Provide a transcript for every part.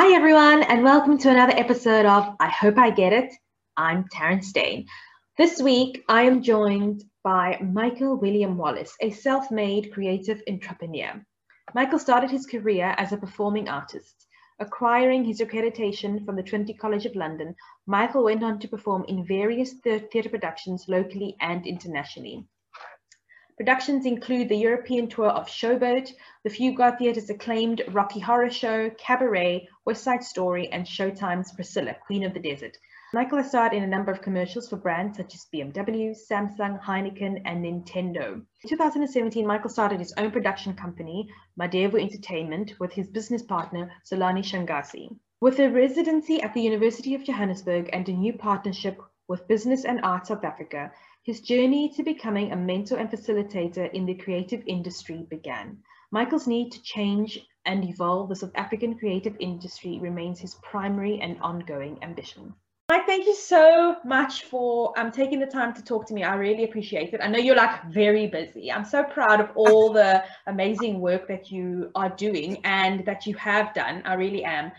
Hi, everyone, and welcome to another episode of I Hope I Get It. I'm Taryn Stain. This week, I am joined by Michael William Wallace, a self made creative entrepreneur. Michael started his career as a performing artist. Acquiring his accreditation from the Trinity College of London, Michael went on to perform in various theatre productions locally and internationally. Productions include the European tour of Showboat, the Fugard Theatre's acclaimed Rocky Horror Show, Cabaret, West Side Story, and Showtime's Priscilla, Queen of the Desert. Michael has starred in a number of commercials for brands such as BMW, Samsung, Heineken, and Nintendo. In 2017, Michael started his own production company, Madevu Entertainment, with his business partner, Zolani Shangasi. With a residency at the University of Johannesburg and a new partnership with Business and Arts South Africa, his journey to becoming a mentor and facilitator in the creative industry began. Michael's need to change and evolve the South African creative industry remains his primary and ongoing ambition. Mike, thank you so much for um, taking the time to talk to me. I really appreciate it. I know you're like very busy. I'm so proud of all the amazing work that you are doing and that you have done. I really am.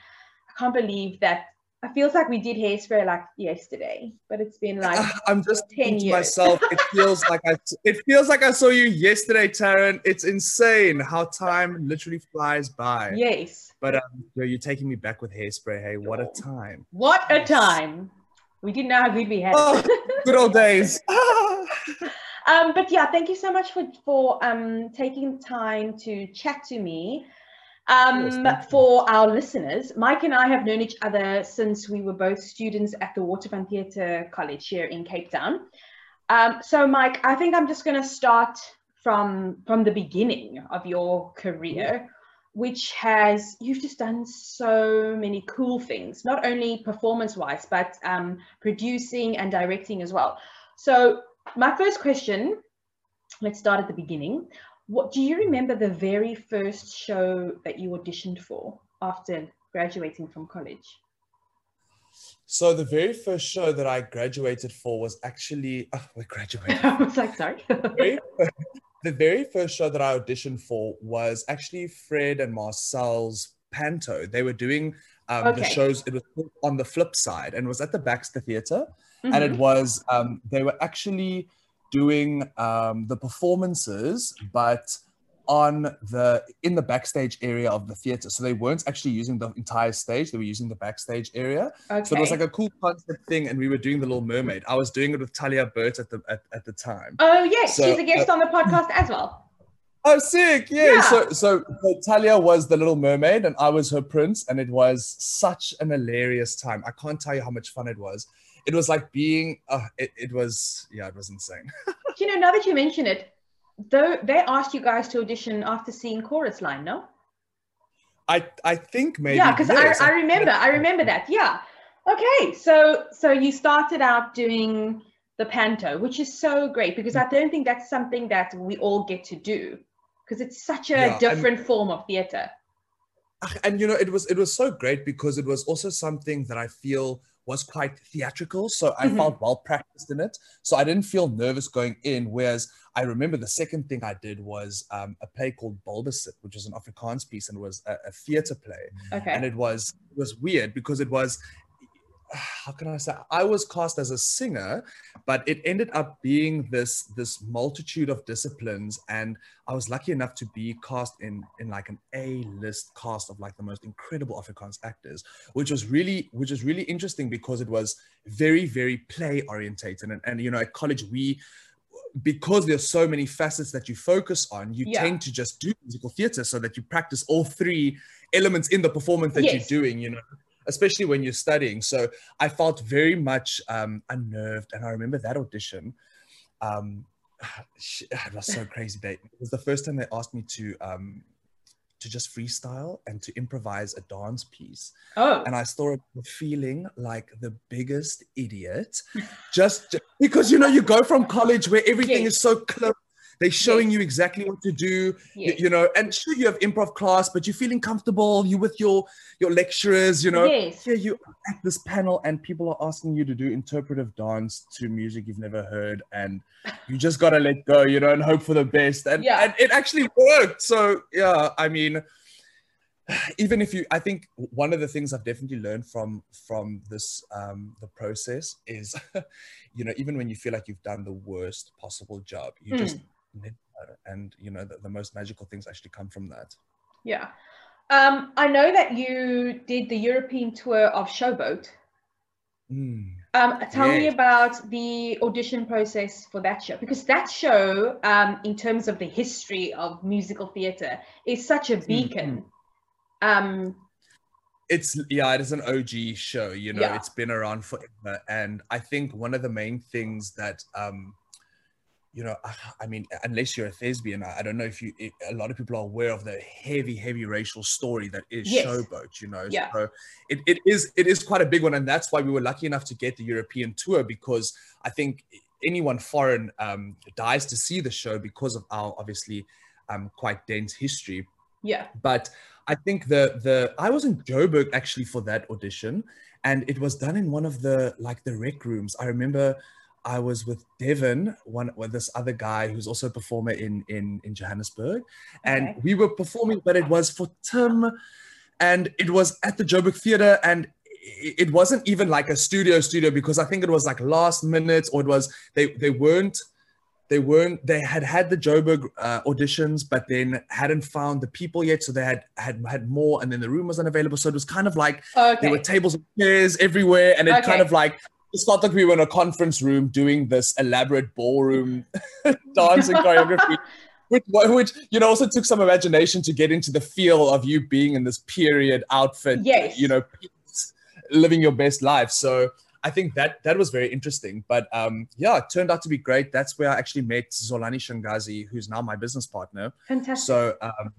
I can't believe that it feels like we did hairspray like yesterday, but it's been like I'm just 10 years. myself. It feels like I it feels like I saw you yesterday, Taryn. It's insane how time literally flies by. Yes. But um, you're taking me back with hairspray. Hey, what a time! What a time! We didn't know how good we had. Oh, good old days. um, but yeah, thank you so much for for um taking time to chat to me. Um, for our listeners, Mike and I have known each other since we were both students at the Waterfront Theatre College here in Cape Town. Um, so, Mike, I think I'm just going to start from from the beginning of your career, which has you've just done so many cool things, not only performance-wise, but um, producing and directing as well. So, my first question, let's start at the beginning. What do you remember the very first show that you auditioned for after graduating from college? So the very first show that I graduated for was actually oh, we graduated. I was like, sorry. the very first show that I auditioned for was actually Fred and Marcel's Panto. They were doing um, okay. the shows. It was on the flip side, and it was at the Baxter Theatre, mm-hmm. and it mm-hmm. was um, they were actually doing um, the performances, but on the in the backstage area of the theater. So they weren't actually using the entire stage; they were using the backstage area. Okay. So it was like a cool concept thing, and we were doing the Little Mermaid. I was doing it with Talia Burt at the at, at the time. Oh yes, so, she's a guest uh, on the podcast as well. Oh, sick! Yeah. yeah. So, so, so Talia was the Little Mermaid, and I was her prince, and it was such an hilarious time. I can't tell you how much fun it was it was like being uh, it, it was yeah it was insane. You know now that you mention it though they asked you guys to audition after seeing chorus line no? I i think maybe yeah because. I, I remember i remember that yeah. Okay so so you started out doing the panto which is so great because i don't think that's something that we all get to do because it's such a yeah, different and, form of theater. And you know it was it was so great because it was also something that i feel was quite theatrical. So I mm-hmm. felt well practiced in it. So I didn't feel nervous going in. Whereas I remember the second thing I did was um, a play called Bulbasit, which was an Afrikaans piece and it was a, a theater play. Okay. And it was it was weird because it was how can I say I was cast as a singer, but it ended up being this this multitude of disciplines, and I was lucky enough to be cast in in like an A list cast of like the most incredible Afrikaans actors, which was really which was really interesting because it was very very play orientated, and, and you know at college we because there's so many facets that you focus on, you yeah. tend to just do musical theater so that you practice all three elements in the performance that yes. you're doing, you know especially when you're studying. So I felt very much um, unnerved. And I remember that audition. Um, it was so crazy. They, it was the first time they asked me to um, to just freestyle and to improvise a dance piece. Oh. And I started feeling like the biggest idiot, just, just because you know you go from college where everything yes. is so clear they're showing yes. you exactly what to do, yes. you, you, know, and sure you have improv class, but you're feeling comfortable. You with your your lecturers, you know. Yes. Here you at this panel, and people are asking you to do interpretive dance to music you've never heard, and you just gotta let go, you know, and hope for the best. And, yeah. and it actually worked. So yeah, I mean even if you i think one of the things i've definitely learned from from this um the process is you know even when you feel like you've done the worst possible job you mm. just and you know the, the most magical things actually come from that yeah um i know that you did the european tour of showboat mm. Um, tell me about the audition process for that show because that show, um, in terms of the history of musical theatre, is such a mm-hmm. beacon. Um, it's yeah, it is an OG show. You know, yeah. it's been around forever, and I think one of the main things that um, you know, I mean, unless you're a thespian, I don't know if you, a lot of people are aware of the heavy, heavy racial story that is yes. Showboat, you know. Yeah. So it, it is, it is quite a big one. And that's why we were lucky enough to get the European tour because I think anyone foreign um, dies to see the show because of our obviously um, quite dense history. Yeah. But I think the the I was in Joburg actually for that audition, and it was done in one of the like the rec rooms. I remember I was with Devon, one with this other guy who's also a performer in in in Johannesburg, and okay. we were performing, but it was for Tim, and it was at the Joburg Theatre, and it wasn't even like a studio studio because I think it was like last minute or it was they they weren't they weren't they had had the Joburg uh, auditions but then hadn't found the people yet so they had had had more and then the room was unavailable so it was kind of like okay. there were tables and chairs everywhere and it okay. kind of like it's not like we were in a conference room doing this elaborate ballroom dance and choreography which, which you know also took some imagination to get into the feel of you being in this period outfit yes. you know living your best life so I think that that was very interesting. But um, yeah, it turned out to be great. That's where I actually met Zolani Shangazi, who's now my business partner. Fantastic. So um,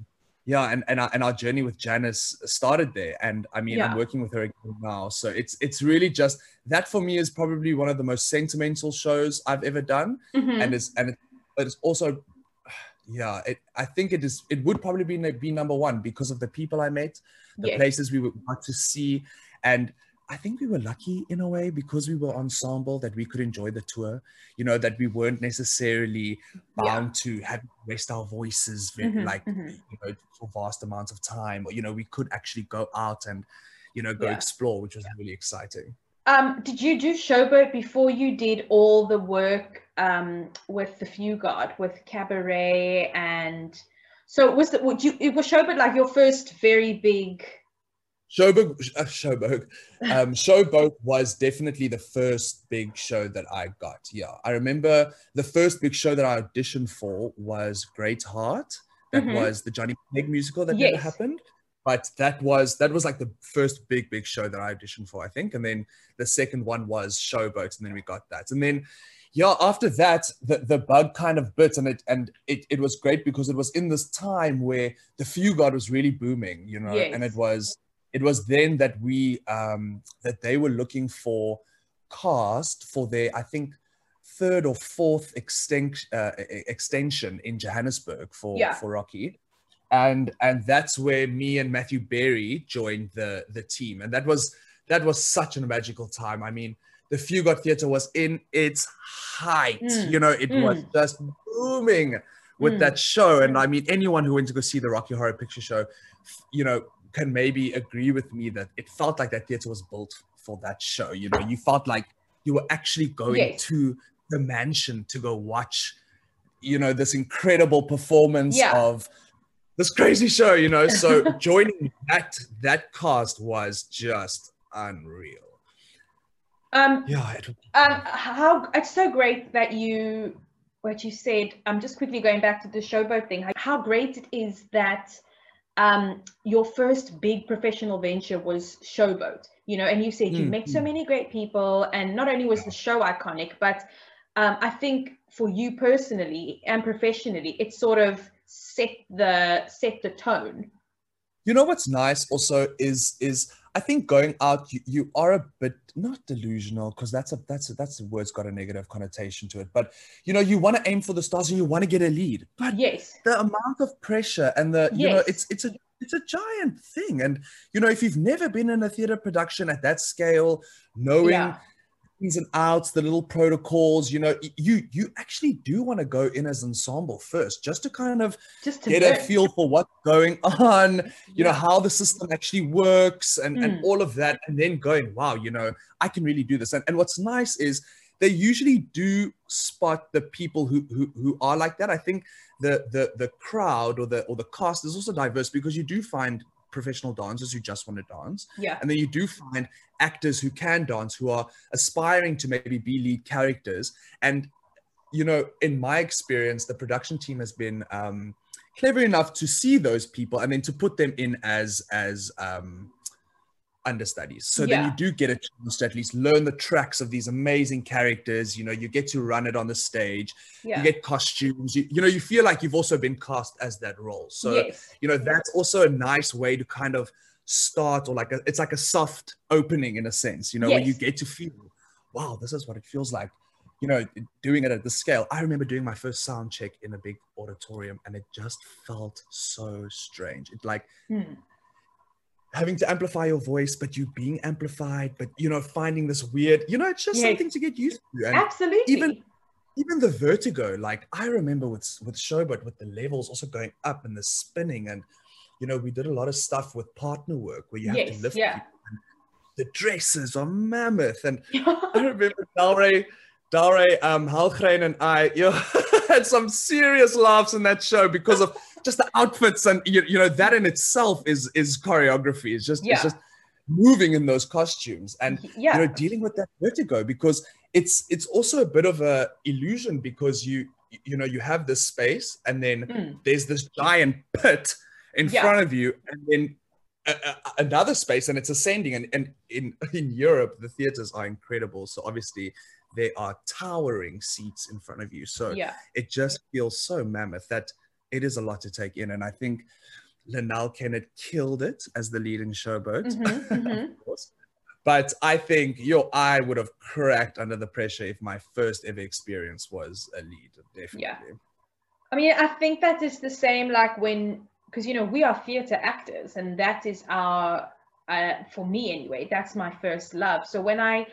yeah, and and our, and our journey with Janice started there. And I mean, yeah. I'm working with her again now. So it's it's really just that for me is probably one of the most sentimental shows I've ever done. Mm-hmm. And it's and it, but it's also yeah, it, I think it is. It would probably be be number one because of the people I met, the yes. places we were got to see, and I think we were lucky in a way because we were ensemble that we could enjoy the tour, you know, that we weren't necessarily bound yeah. to have rest our voices mm-hmm, like mm-hmm. you know for vast amounts of time or you know we could actually go out and you know go yeah. explore which was yeah. really exciting um did you do showboat before you did all the work um with the Fugard with cabaret and so was it would you it was showboat like your first very big Showboat, uh, Showboat, um, Showboat was definitely the first big show that I got. Yeah, I remember the first big show that I auditioned for was Great Heart. That mm-hmm. was the Johnny Clegg musical that yes. never happened. But that was that was like the first big big show that I auditioned for, I think. And then the second one was Showboat, and then we got that. And then yeah, after that, the, the bug kind of bit, and it and it, it was great because it was in this time where the Fugard was really booming, you know, yes. and it was it was then that we um, that they were looking for cast for their I think third or fourth extension uh, extension in Johannesburg for yeah. for Rocky. And and that's where me and Matthew Berry joined the the team. And that was that was such a magical time. I mean, the Fugard Theatre was in its height. Mm. You know, it mm. was just booming with mm. that show. And I mean, anyone who went to go see the Rocky Horror Picture Show, you know, can maybe agree with me that it felt like that theater was built for that show. You know, you felt like you were actually going yes. to the mansion to go watch, you know, this incredible performance yeah. of this crazy show, you know. So joining that that cast was just unreal. Um yeah, it, um how it's so great that you what you said. I'm just quickly going back to the showboat thing. How great it is that um, your first big professional venture was Showboat, you know, and you said you mm, met so hmm. many great people, and not only was the show iconic, but um, I think for you personally and professionally, it sort of set the set the tone. You know what's nice also is is I think going out, you, you are a bit not delusional because that's a that's a, that's a word's got a negative connotation to it. But you know, you want to aim for the stars and you want to get a lead. But yes, the amount of pressure and the you yes. know, it's it's a it's a giant thing. And you know, if you've never been in a theater production at that scale, knowing. Yeah ins and outs, the little protocols. You know, you you actually do want to go in as ensemble first, just to kind of just to get learn. a feel for what's going on. You know how the system actually works, and Mm. and all of that, and then going, wow, you know, I can really do this. And and what's nice is they usually do spot the people who who, who are like that. I think the the the crowd or the or the cast is also diverse because you do find professional dancers who just want to dance Yeah. and then you do find actors who can dance who are aspiring to maybe be lead characters and you know in my experience the production team has been um, clever enough to see those people and then to put them in as as um, understudies so then you do get a chance to at least learn the tracks of these amazing characters. You know you get to run it on the stage. Yeah. you get costumes. You, you know you feel like you've also been cast as that role. So yes. you know that's also a nice way to kind of start or like a, it's like a soft opening in a sense you know where you get to feel wow this is what it feels like you know doing it at the scale. I remember doing my first sound check in a big auditorium and it just felt so strange. It like Hmm. Having to amplify your voice but you being amplified but you know finding this weird you know it's just something to get used to and Absolutely. even- even the vertigo like i remember with with showboat with the levels also going up and the spinning and you know we did a lot of stuff with partner work where you have Yes, to lift yeah. people, and the dresses are mammoth and i remember dalray dalray um halgrein and i you know, had some serious laughs in that show because of just the outfits and you, you know that in itself is is choreography it's just Yeah. it's just moving in those costumes and yeah. you know dealing with that vertigo because it's it's also a bit of a illusion because you you know you have this space and then Mm. there's this giant pit in Yeah. front of you and then a, a- another space and it's ascending and, and in in Europe the theaters are incredible so obviously there are towering seats in front of you so yeah. it just feels so mammoth that it is a lot to take in and I think Linnell Kennett killed it as the leading Showboat Mhm, mhm. of course. But I think your eye would have cracked under the pressure if my first ever experience was a lead. Definitely. Yeah. I mean, I think that is the same like when, because you know, we are theatre actors, and that is our, uh, for me anyway, that's my first love. So when I,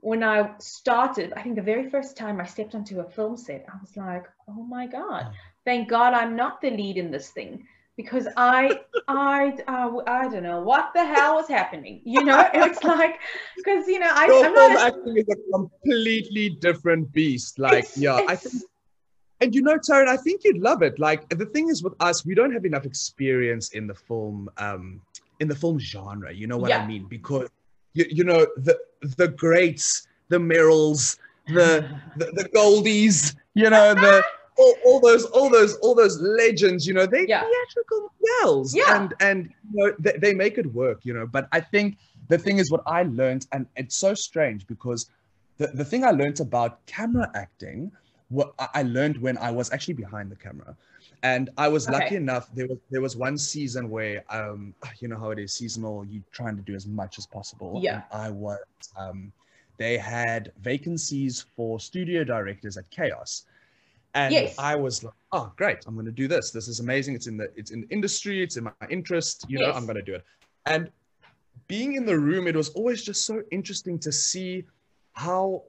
when I started, I think the very first time I stepped onto a film set, I was like, oh my god, thank God I'm not the lead in this thing. Because I, I, uh, I don't know what the hell was happening. You know, it's like, because you know, I, Your I'm film not. A, acting is a completely different beast. Like, it's- yeah, I think, and you know, Taryn, I think you'd love it. Like, the thing is with us, we don't have enough experience in the film, um, in the film genre. You know what Yeah. I mean? Because you, you know, the the greats, the Merrills, the the, the Goldies, you know, the all, all those all those all those legends, you know, they Yeah. theatrical girls. Yeah. And and you know, they, they make it work, you know. But I think the thing is what I learned, and it's so strange because the, the thing I learned about camera acting, what I- learned when I was actually behind the camera. And I was lucky enough. There was there was one season where um you know how it is seasonal. You're trying to do as much as possible. Yeah. And I was um they had vacancies for studio directors at Chaos. And Yes. I was like, oh great, I'm gonna do this. This is amazing. It's in the it's in the industry, it's in my interest, you know, I'm gonna do it. And being in the room, it was always just so interesting to see how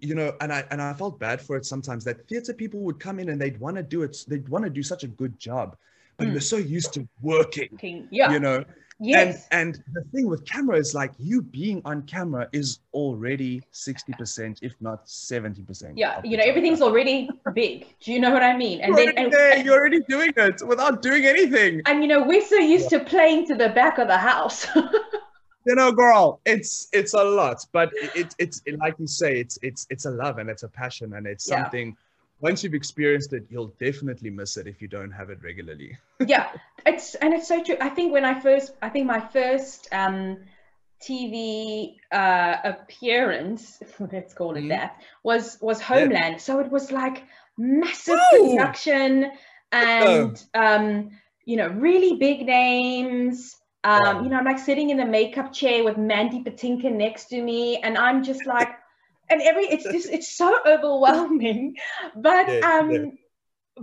you know, and I and I felt bad for it sometimes that theater people would come in and they'd want to do it, they'd want to do such a good job, but Mm. they're so used to working, King. Yeah. you know. yes. And and the thing with camera is like you being on camera is already 60%, if not 70%. yeah you know everything's already big do you know what i mean and You're then and, there, you're already doing it without doing anything. and you know we're so used to playing to the back of the house you know girl it's it's a lot but it, it it's it, like you say it's it's it's a love and it's a passion and it's Yeah. something once you've experienced it you'll definitely miss it if you don't have it regularly. Yeah it's and it's so true. I think when i first i think my first um tv uh appearance let's call it Mhm. that was was homeland. So it was like massive production and um you know really big names um Wow. you know i'm like sitting in the makeup chair with mandy patinkin next to me and i'm just like and every it's just it's so overwhelming but Yeah, um yeah.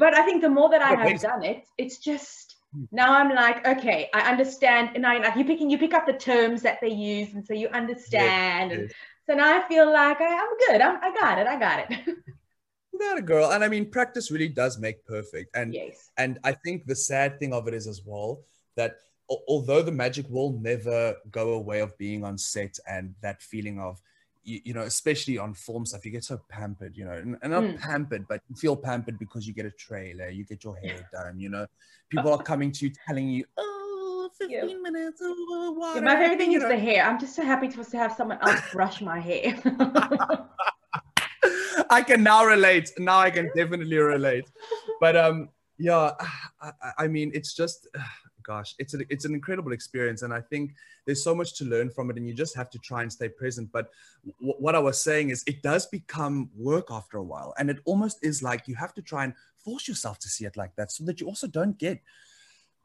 but i think the more that i have done it it's just Hmm. now i'm like okay i understand and i like you picking you pick up the terms that they use and so you understand and. So now I feel like I, am good. I'm, I got it. I got it. Got it, girl. And I mean, practice really does make perfect. And yes. and I think the sad thing of it is as well that although the magic will never go away of being on set and that feeling of you, you, know, especially on film stuff, you get so pampered, you know, and, and not mm. pampered, but you feel pampered because you get a trailer, you get your hair done, you know, people are coming to you telling you, oh, 15 yeah. minutes, oh, yeah, my favorite thing is know. the hair. I'm just so happy to, to have someone else brush my hair. I can now relate. Now I can definitely relate. But um, yeah, I, I mean, it's just gosh, it's a, it's an incredible experience, and I think there's so much to learn from it, and you just have to try and stay present. But w- what I was saying is, it does become work after a while, and it almost is like you have to try and force yourself to see it like that, so that you also don't get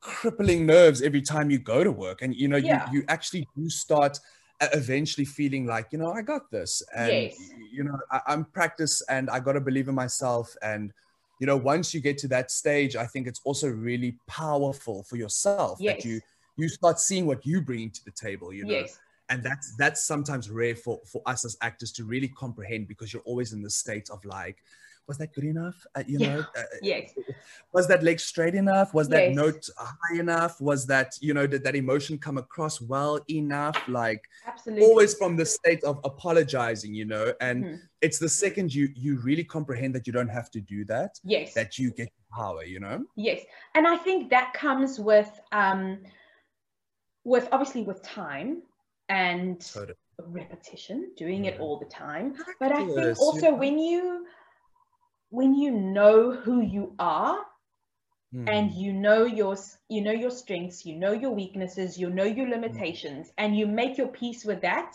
crippling nerves every time you go to work, and you know yeah. you you actually do start uh, eventually feeling like you know i got this and yes. you know I, i'm practice and i got to believe in myself and you know once you get to that stage i think it's also really powerful for yourself yes. that you you start seeing what you bring to the table you know yes. and that's that's sometimes rare for for us as actors to really comprehend because you're always in the state of like was that good enough? Uh, you yeah. know, uh, yes. Was that leg straight enough? Was that yes. note high enough? Was that you know did that emotion come across well enough? Like Absolutely. always from the state of apologizing, you know. And mm-hmm. it's the second you you really comprehend that you don't have to do that. Yes. That you get power, you know. Yes, and I think that comes with um with obviously with time and. Totally repetition doing it all the time but i think also when you when you know who you are mm. and you know your you know your strengths you know your weaknesses you know your hmm. limitations mm. and you make your peace with that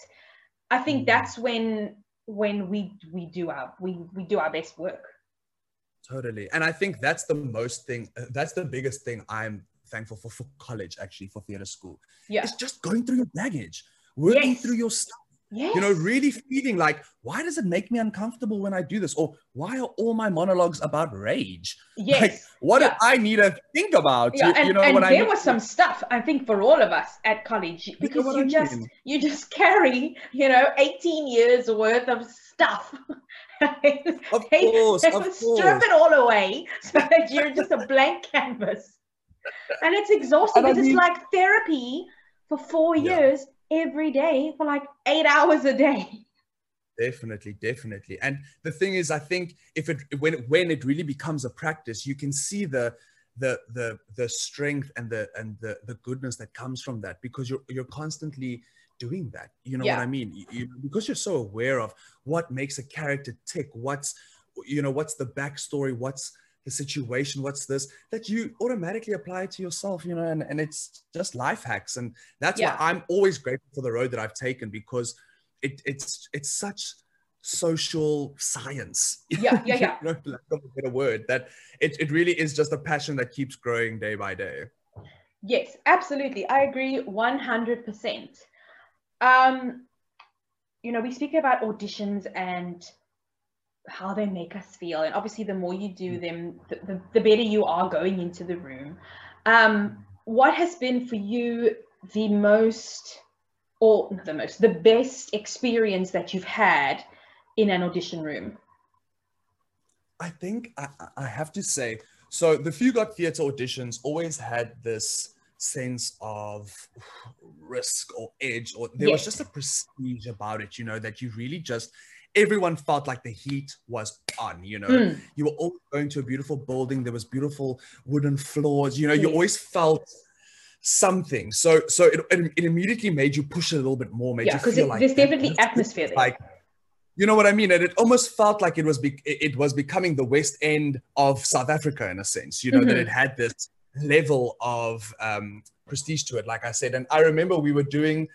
i think mm. that's when when we we do our we we do our best work totally and i think that's the most thing uh, that's the biggest thing i'm thankful for for college actually for theater school yeah it's just going through your baggage working yes. through your stuff Yes. You know, really feeling like, why does it make me uncomfortable when I do this? Or why are all my monologues about rage? Yes. Like, what yeah. do I need to think about? Yeah, you, and, you know, and there I was some stuff I think for all of us at college because you, you just you just carry, you know, 18 years worth of stuff. of course, of course. Strip it all away so that you're just a blank canvas. And it's exhausting because mean, it's like therapy for four yeah. years every day for like eight hours a day. Definitely definitely. And the thing is i think if it when when it really becomes a practice you can see the the the the strength and the and the the goodness that comes from that because you're you're constantly doing that. You know yeah. what i mean? You, you, because you're so aware of what makes a character tick what's you know what's the backstory what's the situation what's this that you automatically apply to yourself you know and, and it's just life hacks. And that's yeah. why i'm always grateful for the road that i've taken because it, it's it's such social science. Yeah yeah yeah. No, lack of a better word that it, it really is just a passion that keeps growing day by day. Yes absolutely. I agree 100% um you know we speak about auditions and how they make us feel and obviously the more you do mm. them the, the, the better you are going into the room um, what has been for you the most or not the most the best experience that you've had in an audition room i think i, I have to say so the few Fugard theater auditions always had this sense of risk or edge or there yes. was just a prestige about it you know that you really just everyone felt like the heat was on you know? Mm. you were all going to a beautiful building there was beautiful wooden floors you know? You always felt something. So so it, it, immediately made you push it a little bit more made yeah because like there's definitely atmosphere there. like you know what i mean? And it almost felt like it was be, it was becoming the west end of south africa in a sense you know? Mm-hmm. that it had this level of um prestige to it like i said. And i remember we were doing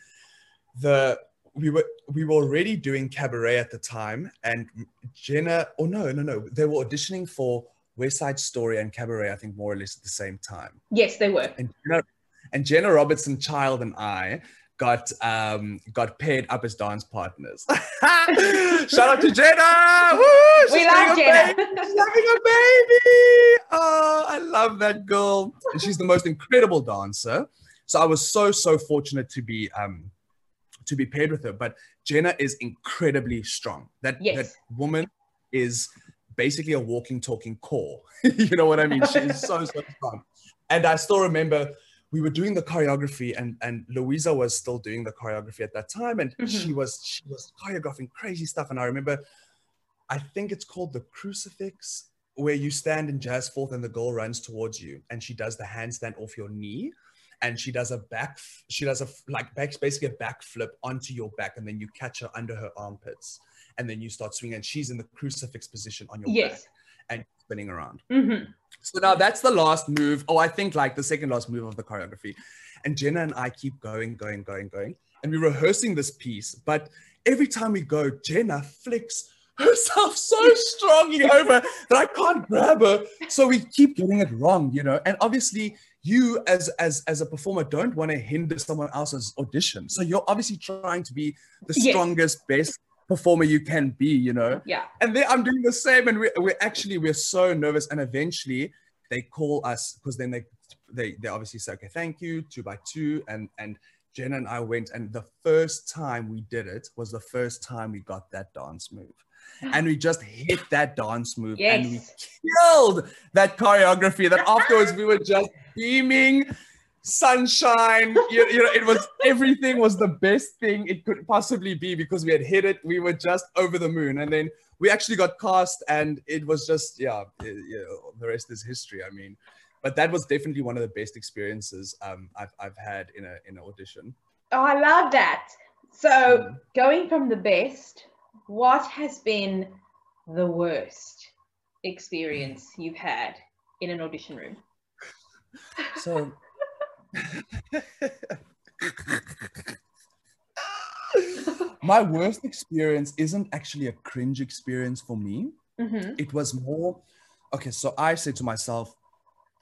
the we were we were already doing cabaret at the time, and Jenna, oh no, no, no, they were auditioning for West Side Story and Cabaret, I think more or less at the same time. Yes, they were. And Jenna, and Jenna Robertson Child and I got um got paired up as dance partners. Shout out to Jenna! Woo, we love Jenna. She's having a baby. Oh, I love that girl. And she's the most incredible dancer. So I was so so fortunate to be um to be paired with her. But Jenna is incredibly strong. That Yes. that woman is basically a walking, talking core. you know what I mean? She's so so strong. And I still remember we were doing the choreography, and and Louisa was still doing the choreography at that time, and Mhm. she was she was choreographing crazy stuff. And I remember, I think it's called the crucifix, where you stand in jazz fourth and the girl runs towards you, and she does the handstand off your knee and she does a back she does a like back basically a backflip onto your back and then you catch her under her armpits and then you start swinging and she's in the crucifix position on your Yes. back and spinning around. Hmm so now that's the last move oh i think like the second last move of the choreography. And jenna and i keep going going going going and we're rehearsing this piece but every time we go jenna flicks herself so strongly over that i can't grab her. So we keep getting it wrong you know and obviously you as as as a performer don't want to hinder someone else's audition so you're obviously trying to be the Yes. strongest best performer you can be you know Yeah. and then I'm doing the same, and we're, we're actually we're so nervous. And eventually, they call us because then they they they obviously say, okay, thank you, two by two, and and Jenna and I went, and the first time we did it was the first time we got that dance move, and we just hit that dance move, and we killed that choreography. That afterwards we were just beaming. Sunshine, you, you know, it was everything was the best thing it could possibly be because we had hit it. We were just over the moon, and then we actually got cast, and it was just yeah, it- you know, the rest is history. I mean, but that was definitely one of the best experiences um, I've I've had in a in an audition. Oh, I love that. So, Mm. going from the best, what has been the worst experience you've had in an audition room? So. My worst experience isn't actually a cringe experience for me. hmm It was more, okay, so I said to myself,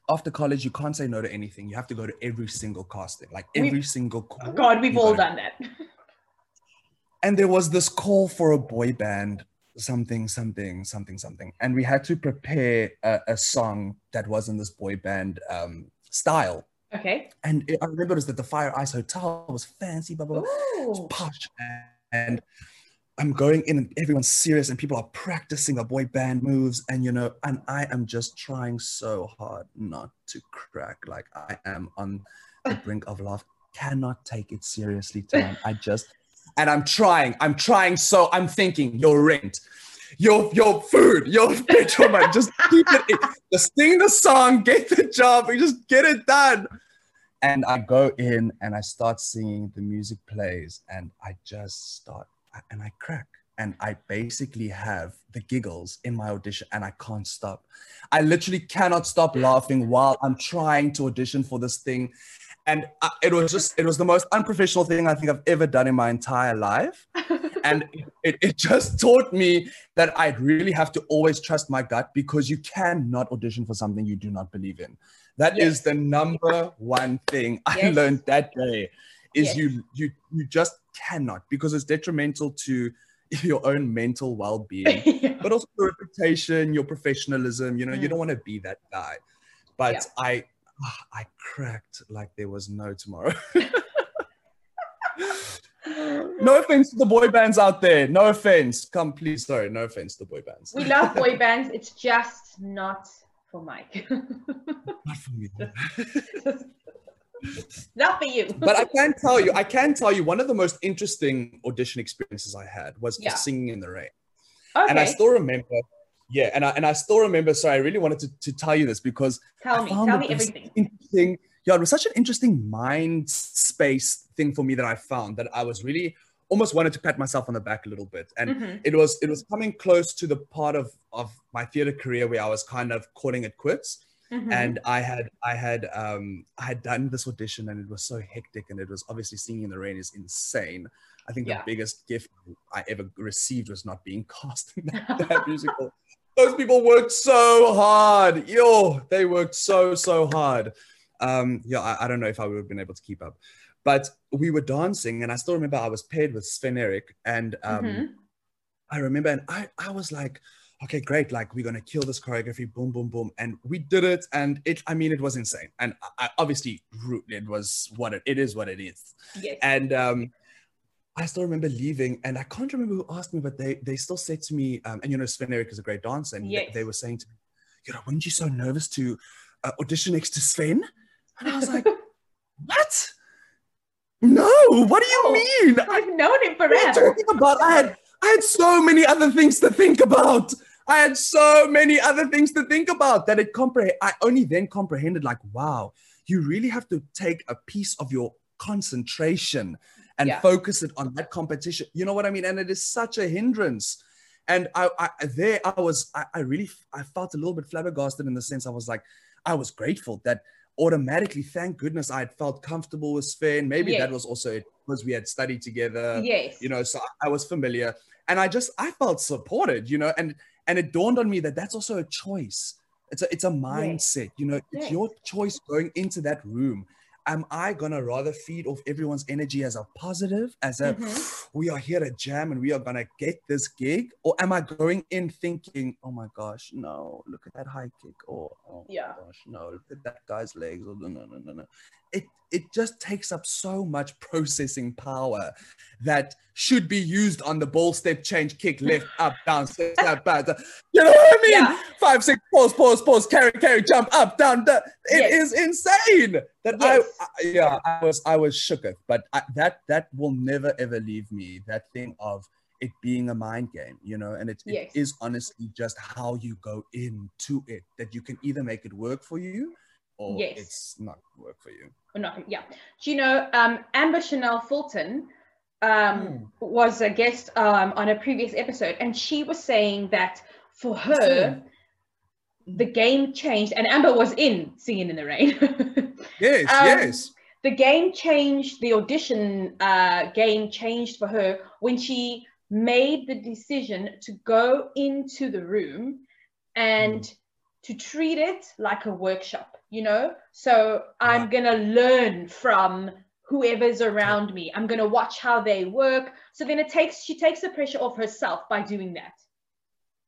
after college, you can't say no to anything. You have to go to every single casting, like every single. God, we've all done that. And there was this call for a boy band, something, something, something, something. And we had to prepare a, a song that was in this boy band um, style. Okay. And it, I remember it was that the Fire Ice Hotel was fancy, blah, blah, blah. It was posh. And I'm going in and everyone's serious and people are practicing the boy band moves. And, you know, and I am just trying so hard not to crack. Like I am on the brink of laugh. Cannot take it seriously, Tam. I just, and I'm trying, I'm trying. So I'm thinking your rent, your, your food, your petrol money, just keep it, in. just sing the song, get the job, and just get it done. And I go in and I start singing, the music plays, and I just start and I crack. And I basically have the giggles in my audition and I can't stop. I literally cannot stop laughing while I'm trying to audition for this thing. And I, it was just, it was the most unprofessional thing I think I've ever done in my entire life. And it, it just taught me that I really have to always trust my gut because you cannot audition for something you do not believe in. That is Yes. the number one thing I Yes. learned that day is Yes. you you you just cannot because it's detrimental to your own mental well-being Yeah. but also your reputation your professionalism you know you Mm. don't want to be that guy but Yeah. i ah, i cracked like there was no tomorrow no offense to the boy bands out there no offense come please sorry no offense to the boy bands we love boy bands. It's just not for Mike. not for me not for you. but I can tell you, I can tell you, one of the most interesting audition experiences I had was Yeah. singing in the rain. okay. And I still remember, yeah, and I and I still remember. Sorry, I really wanted to, to tell you this because tell I me. Tell me everything. Interesting, yeah, it was such an interesting mind space thing for me that I found that I was really almost wanted to pat myself on the back a little bit, and Mhm. it was it was coming close to the part of of my theater career where I was kind of calling it quits Mhm. and I had I had um I had done this audition and it was so hectic and it was obviously singing in the rain is insane. I think Yeah. the biggest gift I ever received was not being cast in that, that musical. Those people worked so hard. Yo, they worked so so hard. Um, yeah, I, I don't know if I would have been able to keep up, but we were dancing and I still remember I was paired with Sven Erik and um, Mhm. I remember, and I, I was like, okay, great, like we're gonna kill this choreography, boom, boom, boom, and we did it, and it, I mean, it was insane, and I, I- obviously, it was what it, it is, what it is, yes. and um, I still remember leaving, and I can't remember who asked me, but they they still said to me, um, and you know, Sven Erik is a great dancer, and Yes. they, they were saying to me, you know, weren't you so nervous to uh, audition next to Sven? And I was like, what? No, what do you Oh. mean? I've known him What are you forever. about? I had I had so many other things to think about. I had so many other things to think about that it comprehend. I only then comprehended, like, wow, you really have to take a piece of your concentration and Yeah. focus it on that competition. You know what I mean? And it is such a hindrance. And I, I there I was, I, I really, I felt a little bit flabbergasted in the sense I was like, I was grateful that automatically, thank goodness, I had felt comfortable with Sven. Maybe Yes. that was also it because we had studied together yes. you know so I- was familiar and i just i felt supported you know and and it dawned on me that that's also a choice it's a it's a mindset you know it's Yes. your choice going into that room am i gonna rather feed off everyone's energy as a positive as a Mhm. we are here to jam and we are gonna get this gig or am i going in thinking oh my gosh no look at that high kick or oh Yeah. my gosh no look at that guy's legs or no no no no no it it just takes up so much processing power that should be used on the ball step change kick left up down step step back you know what i mean Yeah. five six pause pause pause carry carry jump up down da- It is Yes. insane that Yes. I, I yeah i was i was shooketh but I, that that will never ever leave me that thing of it being a mind game you know and it, it Yes. is honestly just how you go into it that you can either make it work for you or Yes. it's not gonna work for you Or not, yeah. Do you know um, Amber Chanel Fulton um, Hmm. was a guest um, on a previous episode, and she was saying that for her, the game changed, and Amber was in Singing in the Rain. yes Um, yes the game changed, the audition uh, game changed for her when she made the decision to go into the room and Mm. To treat it like a workshop, you know? So I'm going to learn from whoever's around me. I'm going to watch how they work. So then it takes, she takes the pressure off herself by doing that.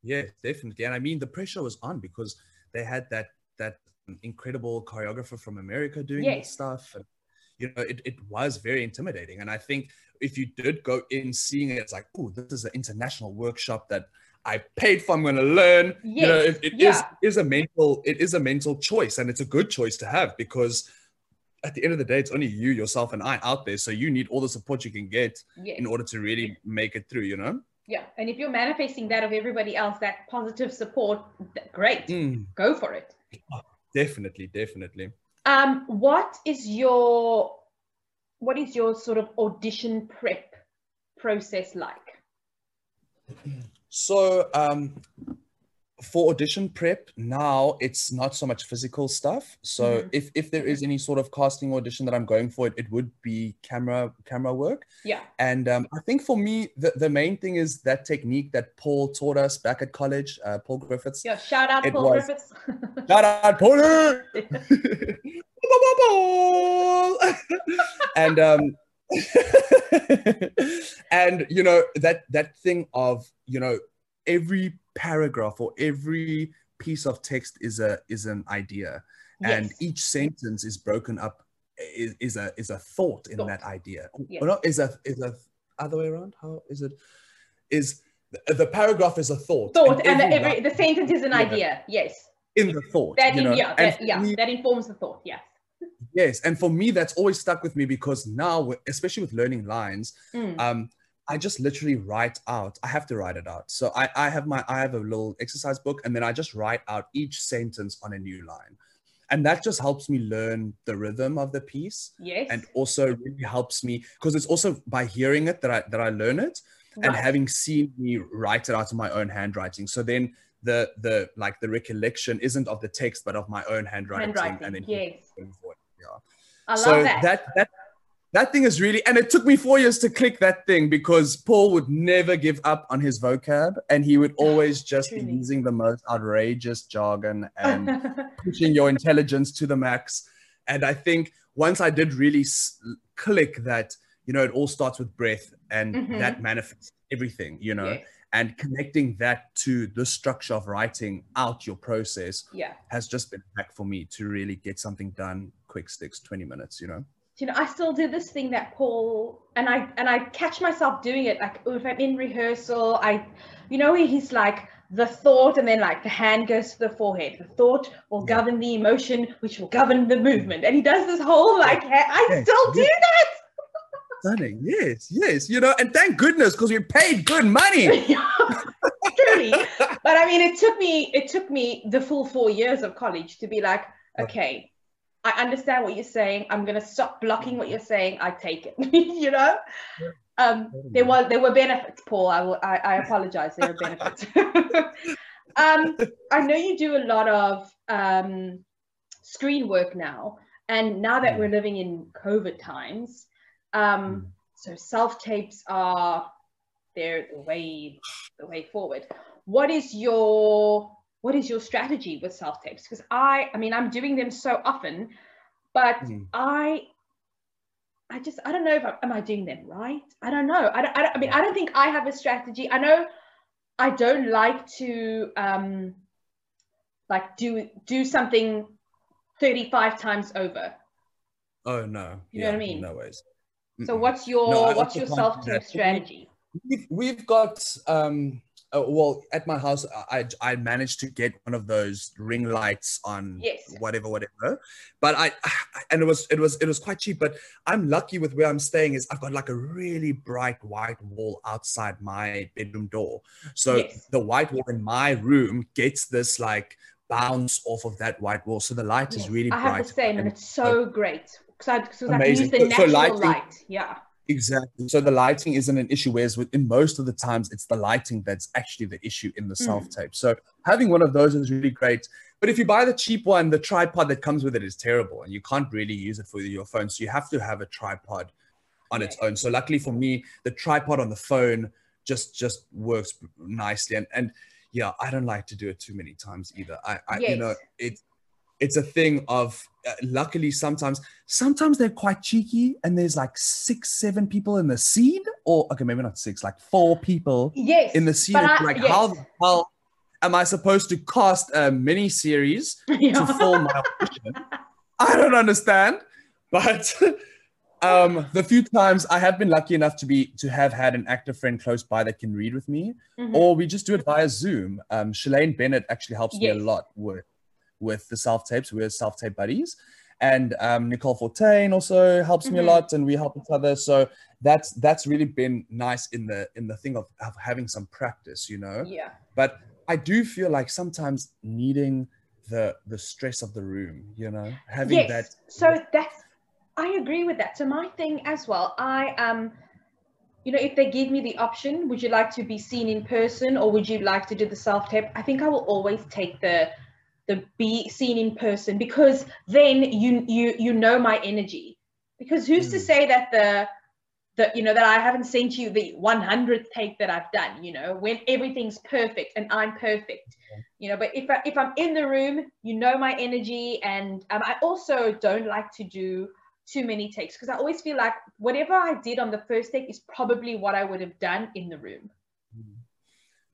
Yeah, definitely. And I mean, the pressure was on because they had that that incredible choreographer from America doing Yes. stuff. And, you know, it, it was very intimidating. And I think if you did go in seeing it, it's like, oh, this is an international workshop that I paid for. I'm going to learn. you know, Yes, it, it is yeah. is a mental it is a mental choice, and it's a good choice to have because at the end of the day, it's only you, yourself, and I out there. So you need all the support you can get Yes. in order to really make it through. You know. Yeah. And if you're manifesting that of everybody else, that positive support, great. Mm, Go for it. definitely, definitely. Um, what is your what is your sort of audition prep process like? So um, for audition prep now, it's not so much physical stuff. So Mhm. if if there is any sort of casting audition that I'm going for, it, it would be camera camera work. Yeah. And um, I think for me, the, the main thing is that technique that Paul taught us back at college, uh, Paul Griffiths. Yeah. Shout out It Paul was- Griffiths. Shout out, Paul! and um and you know that that thing of you know every paragraph or every piece of text is a is an idea and each sentence is broken up is, is a is a thought in Thought. that idea Yes. or not is a is a other way around how is it is the, the paragraph is a thought Thought and the, every every, the sentence is an idea. Yes. in the thought That you in, know yeah, that, yeah, me- that informs the thought. Yeah. Yes, and for me, that's always stuck with me because now, especially with learning lines, Mm. um, I just literally write out. I have to write it out. So I, I have my, I have a little exercise book, and then I just write out each sentence on a new line, and that just helps me learn the rhythm of the piece, Yes. and also really helps me because it's also by hearing it that I that I learn it, and having seen me write it out in my own handwriting. So then the the like the recollection isn't of the text, but of my own handwriting, handwriting. and then yes. Yeah I love so that. that that that thing is really and it took me four years to click that thing because paul would never give up on his vocab and he would always just be using the most outrageous jargon and pushing your intelligence to the max and i think once i did really s- click that you know it all starts with breath and Mhm. that manifests everything you know Yes. and connecting that to the structure of writing out your process Yeah. has just been back for me to really get something done quick sticks 20 minutes you know you know, I still do this thing that Paul and I and I catch myself doing it. Like if I'm in rehearsal, I, you know, he's like the thought and then like the hand goes to the forehead. The thought will govern the emotion, which will govern the movement. And he does this whole like I yes. still do that. Stunning. Yes, yes. You know, and thank goodness because we paid good money. Truly. But I mean it took me it took me the full four years of college to be like, okay, I understand what you're saying. I'm gonna stop blocking what you're saying. I take it. you know. Um, there were there were benefits, Paul. I will. I, I apologize. There are benefits. um, I know you do a lot of um, screen work now, and now that we're living in COVID times, um, mm. so self tapes are they're the way the way forward. What is your what is your strategy with self tapes? Because I, I mean, I'm doing them so often, but mm. I, I just, I don't know if I, am I doing them right. I don't know. I, don't, I, don't, I mean, I don't think I have a strategy. I know I don't like to, um, like do do something 35 times over. Oh no! You yeah, know what I mean? No ways. So what's your no, what's your self tape strategy? We've, we've got um uh, well at my house i i managed to get one of those ring lights on yes. whatever whatever. But I, and it was it was it was quite cheap. But i'm lucky with where i'm staying is i've got like a really bright white wall outside my bedroom door. So yes. the white wall in my room gets this like bounce off of that white wall. So the light yes. is really I bright i have the same and, it's so great. Because i, cause I use the natural so light. Yeah Exactly. So the lighting isn't an issue, whereas in most of the times it's the lighting that's actually the issue in the mm. self tape. So having one of those is really great. But if you buy the cheap one, the tripod that comes with it is terrible, and you can't really use it for your phone. So you have to have a tripod on its own. So luckily for me, the tripod on the phone just just works nicely. And and yeah, I don't like to do it too many times either. I, I yes. you know it it's a thing of uh, luckily sometimes sometimes they're quite cheeky and there's like six seven people in the seed or okay maybe not six like four people yes in the seed I, like yes. how how am i supposed to cast a mini series yeah. to fill my audition i don't understand but um the few times i have been lucky enough to be to have had an actor friend close by that can read with me mm-hmm. or we just do it via zoom um shalane bennett actually helps yes. me a lot with with the self tapes. We're self tape buddies. And um, Nicole Fortuin also helps mm-hmm. me a mm-hmm. lot, and we help each other. So that's that's really been nice in the in the thing of, of having some practice, you know. Yeah. But I do feel like sometimes needing the the stress of the room, you know, having yes. that. So that's I agree with that. So my thing as well, I um you know, if they give me the option, would you like to be seen in person or would you like to do the self tape? I think I will always take the the be seen in person because then you you you know my energy. Because who's mm. to say that the that you know that I haven't sent you the 100th take that I've done you know when everything's perfect and I'm perfect you know but if I, if I'm in the room you know my energy and um, I also don't like to do too many takes because I always feel like whatever I did on the first take is probably what I would have done in the room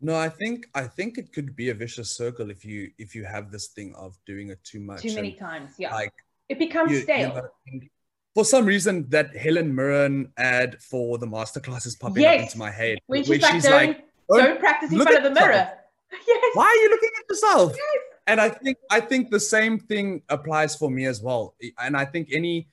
no, I think I think it could be a vicious circle if you if you have this thing of doing it too much. Too many times, yeah. Like it becomes you, stale. You know, for some reason, that Helen Mirren ad for the masterclass is popping yes. up into my head. When she's, like, she's don't, like, don't, don't practice in front of the mirror. yes. Why are you looking at yourself? Yes. And I think I think the same thing applies for me as well. And I think any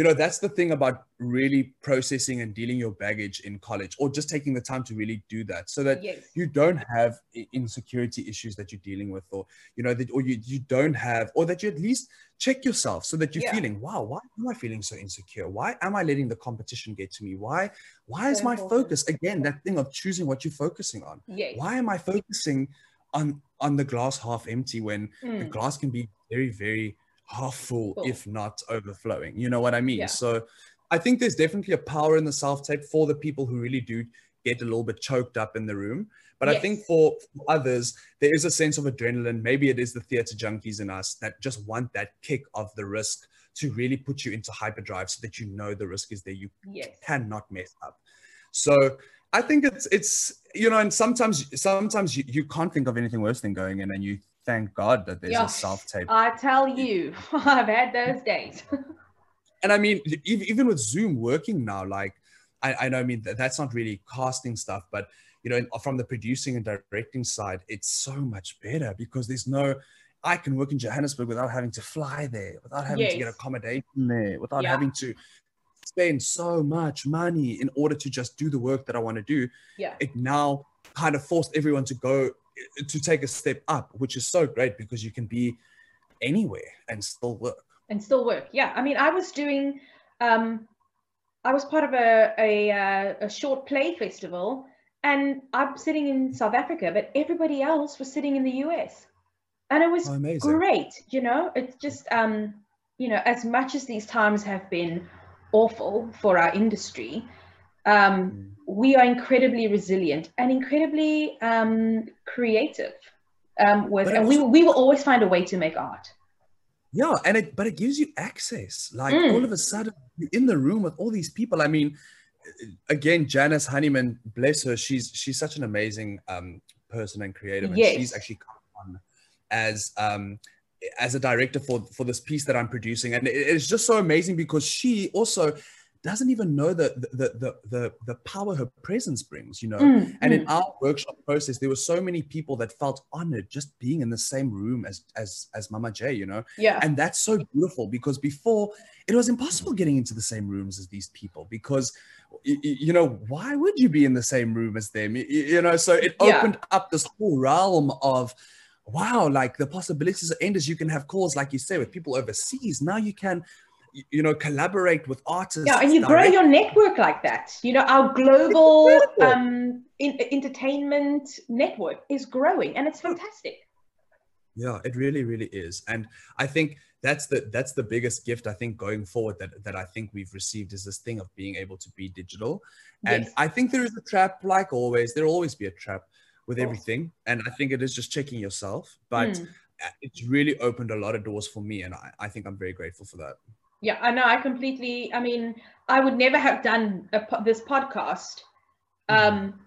you know that's the thing about really processing and dealing your baggage in college or just taking the time to really do that so that yes. you don't have insecurity issues that you're dealing with or you know that or you, you don't have or that you at least check yourself so that you're yeah. feeling wow why am i feeling so insecure why am i letting the competition get to me why why is my focus again that thing of choosing what you're focusing on yes. why am i focusing on on the glass half empty when mm. the glass can be very very half full, cool. if not overflowing. You know what I mean? Yeah. So I think there's definitely a power in the self tape for the people who really do get a little bit choked up in the room. But yes. I think for others, there is a sense of adrenaline. Maybe it is the theater junkies in us that just want that kick of the risk to really put you into hyperdrive so that you know the risk is there. You yes. cannot mess up. So I think it's it's you know, and sometimes sometimes you, you can't think of anything worse than going in and you thank God that there's a self tape. I tell you, I've had those days. and I mean, even with Zoom working now, like I, I know, I mean, that's not really casting stuff, but you know, from the producing and directing side, it's so much better because there's no, I can work in Johannesburg without having to fly there, without having yes. to get accommodation there, without yeah. having to spend so much money in order to just do the work that I want to do. Yeah. It now kind of forced everyone to go to take a step up, which is so great because you can be anywhere and still work. And still work. Yeah. I mean, I was doing um I was part of a a, uh, a short play festival and I'm sitting in South Africa, but everybody else was sitting in the US. And it was oh, great, you know. It's just um, you know, as much as these times have been awful for our industry, um, mm. We are incredibly resilient and incredibly um, creative. Um, with, and we, we will always find a way to make art. Yeah, and it but it gives you access. Like mm. all of a sudden, you're in the room with all these people. I mean, again, Janice Honeyman, bless her, she's she's such an amazing um, person and creative, and yes. she's actually come on as um, as a director for for this piece that I'm producing, and it's just so amazing because she also doesn't even know the the the the, the power her presence brings, you know. Mm, and mm. in our workshop process, there were so many people that felt honored just being in the same room as as as Mama J, you know. Yeah. And that's so beautiful because before it was impossible getting into the same rooms as these people because you know why would you be in the same room as them you know so it opened yeah. up this whole realm of wow like the possibilities are endless you can have calls like you say with people overseas now you can you know collaborate with artists yeah and you grow your network like that. You know our global um in, entertainment network is growing and it's fantastic. Yeah it really really is. And i think that's the that's the biggest gift i think going forward that that i think we've received is this thing of being able to be digital. And yes. i think there is a trap like always there'll always be a trap with everything. And i think it is just checking yourself but mm. it's really opened a lot of doors for me and I, I think i'm very grateful for that yeah, I know. I completely. I mean, I would never have done a, this podcast mm-hmm. um,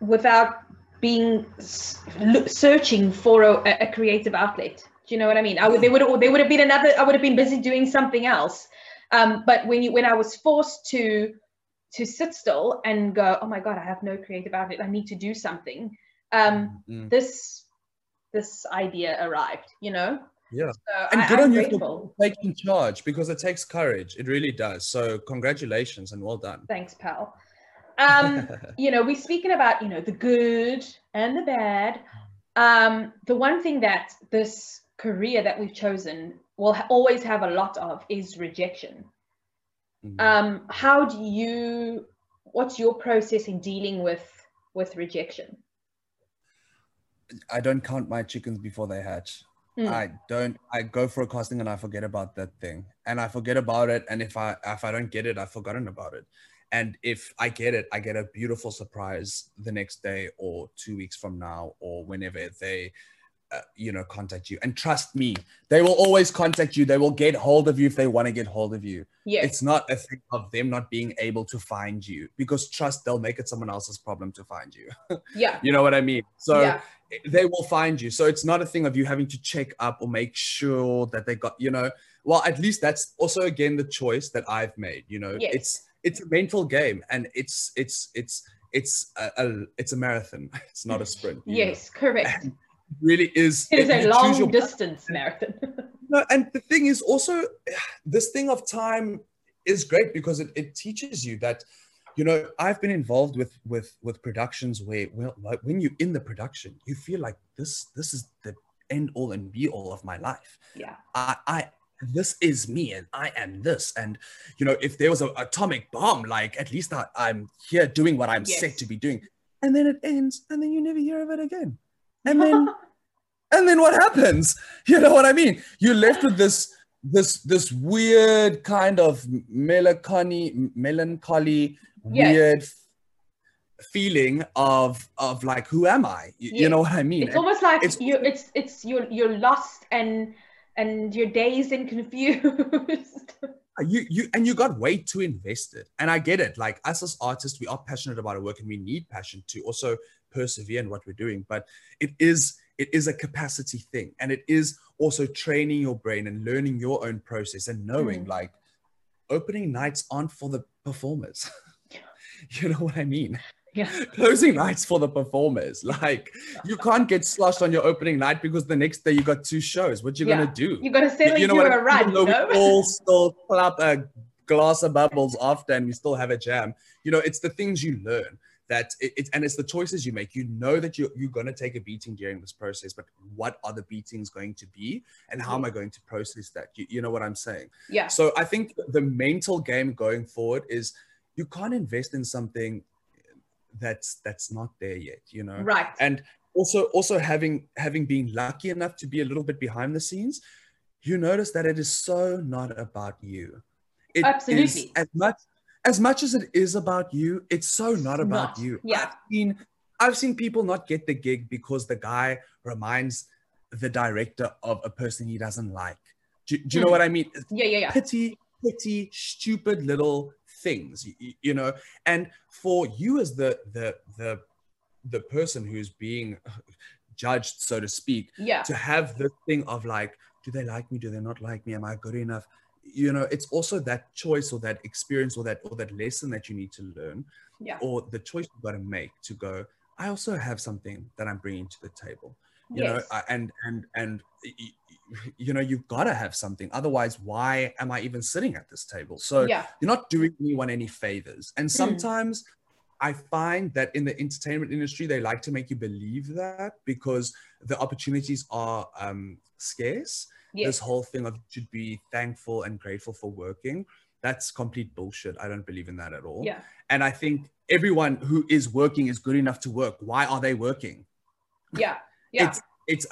without being searching for a, a, creative outlet. Do you know what I mean? I would. There would. There would have been another. I would have been busy doing something else. Um, but when you when I was forced to to sit still and go, oh my god, I have no creative outlet. I need to do something. Um, mm. This this idea arrived. You know. Yeah. So and I, good I'm on grateful. you for taking charge because it takes courage. It really does. So congratulations and well done. Thanks, pal. Um, you know, we're speaking about, you know, the good and the bad. Um, the one thing that this career that we've chosen will ha- always have a lot of is rejection. Mm-hmm. Um, how do you, what's your process in dealing with with rejection? I don't count my chickens before they hatch. Mm. I don't. I go for a casting and I forget about that thing, and I forget about it. And if I if I don't get it, I've forgotten about it. And if I get it, I get a beautiful surprise the next day or two weeks from now or whenever they, uh, you know, contact you. And trust me, they will always contact you. They will get hold of you if they want to get hold of you. Yeah. It's not a thing of them not being able to find you because trust they'll make it someone else's problem to find you. yeah. You know what I mean? So. Yeah they will find you. So it's not a thing of you having to check up or make sure that they got, you know, well, at least that's also again the choice that I've made. You know, yes. it's it's a mental game and it's it's it's it's a, a it's a marathon. It's not a sprint. Yes, know? correct. And really is it is a long distance marathon. no, and the thing is also this thing of time is great because it, it teaches you that you know i've been involved with with with productions where well when you're in the production you feel like this this is the end all and be all of my life. Yeah. I i this is me and i am this. And you know if there was an atomic bomb like at least I, am here doing what i'm yes. set to be doing. And then it ends and then you never hear of it again and then and then what happens? You know what i mean? You're left with this this this weird kind of melancholy melancholy yes. weird feeling of of like who am i? You, yes. you know what i mean? It's almost like it's, you it's it's you're you're lost and and you're dazed and confused. You you and you got way too invested. And i get it. Like us as artists we are passionate about our work and we need passion to also persevere in what we're doing but it is it is a capacity thing and it is also training your brain and learning your own process and knowing mm. like opening nights aren't for the performers. you know what I mean? Yeah. Closing nights for the performers. Like you can't get sloshed on your opening night because the next day you got two shows. What you Yeah. gonna do? You got to settle you know into what? a run, Even though you know? we all still clap a glass of bubbles after, and we still have a jam. You know, it's the things you learn that it, it and it's the choices you make. You know that you're, you're going to take a beating during this process, but what are the beatings going to be, and how am I going to process that? You, you know what I'm saying? Yeah. So I think the mental game going forward is you can't invest in something that's that's not there yet. You know, Right. and also also having having been lucky enough to be a little bit behind the scenes you notice that it is so not about you It Absolutely. as much as much as it is about you it's so not about Not, you yeah. i've seen i've seen people not get the gig because the guy reminds the director of a person he doesn't like do, do you know Hmm. what i mean Yeah, yeah, yeah. petty, petty, stupid little things, you, you know. And for you as the the the the person who's being judged, so to speak, Yeah. to have the thing of like, do they like me? Do they not like me? Am I good enough? You know, it's also that choice or that experience or that or that lesson that you need to learn, Yeah. or the choice you've got to make to go. I also have something that I'm bringing to the table you know Yes. uh, and and and y- you know you've got to have something otherwise why am i even sitting at this table so yeah. you're not doing anyone any favors and Mm. sometimes i find that in the entertainment industry they like to make you believe that because the opportunities are um scarce Yes. this whole thing of you should be thankful and grateful for working that's complete bullshit i don't believe in that at all Yeah. and i think everyone who is working is good enough to work why are they working Yeah. Yeah. it's it's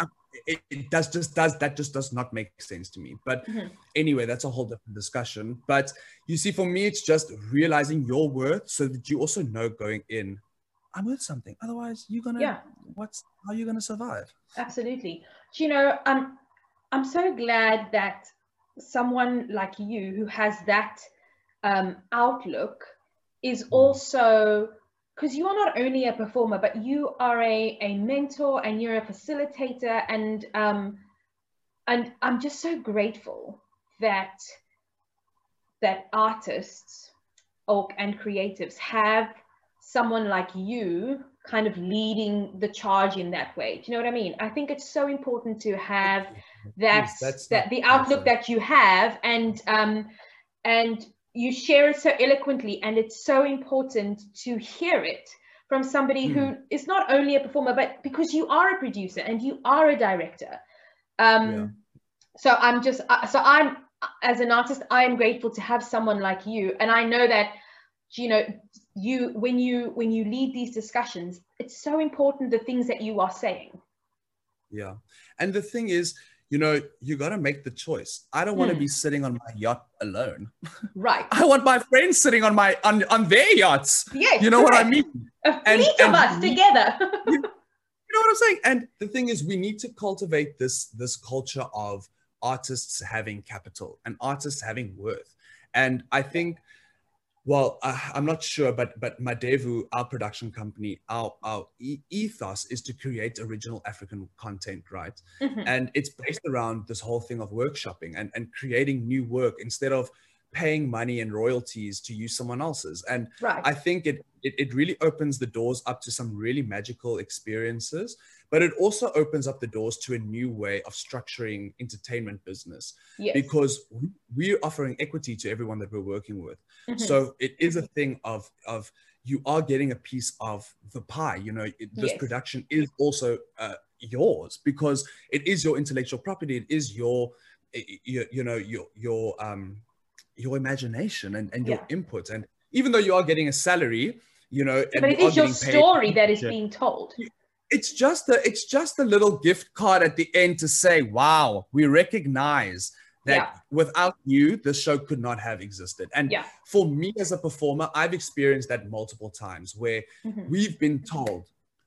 it, it does just does that just does not make sense to me but Mhm. anyway that's a whole different discussion but you see for me it's just realizing your worth so that you also know going in i'm worth something otherwise you're gonna Yeah. what's how are you gonna survive Absolutely. Do you know, I'm I'm so glad that someone like you who has that um, outlook is also because you are not only a performer, but you are a, a mentor and you're a facilitator, and um, and I'm just so grateful that that artists and creatives have someone like you kind of leading the charge in that way. Do you know what I mean? I think it's so important to have that that's that the outlook that you have and um and you share it so eloquently and it's so important to hear it from somebody Hmm. who is not only a performer but because you are a producer and you are a director um Yeah. so i'm just uh, so i'm as an artist i am grateful to have someone like you and i know that you know you when you when you lead these discussions it's so important the things that you are saying. Yeah. And the thing is you know you got to make the choice. I don't want to Hmm. be sitting on my yacht alone. Right. I want my friends sitting on my on, on their yachts. Yes you know what i mean? A And- fleet of and us we- together. You know what I'm saying? And the thing is, we need to cultivate this this culture of artists having capital and artists having worth. And I think, well, uh, I'm not sure, but but Madevu, our production company, our our e- ethos is to create original African content, right? Mhm. and it's based around this whole thing of workshopping and, and creating new work instead of paying money and royalties to use someone else's and right I think it, it it really opens the doors up to some really magical experiences, but it also opens up the doors to a new way of structuring entertainment business yes because we- we're offering equity to everyone that we're working with. Mhm. So it is a thing of of you are getting a piece of the pie. You know, it, this Yes. production is also uh, yours because it is your intellectual property. It is your you, you know your your um your imagination and, and your Yeah. input and even though you are getting a salary you know and but it you is your paid- story that is being told it's just a it's just a little gift card at the end to say wow we recognize that Yeah. without you the show could not have existed and yeah for me as a performer i've experienced that multiple times where Mhm. we've been told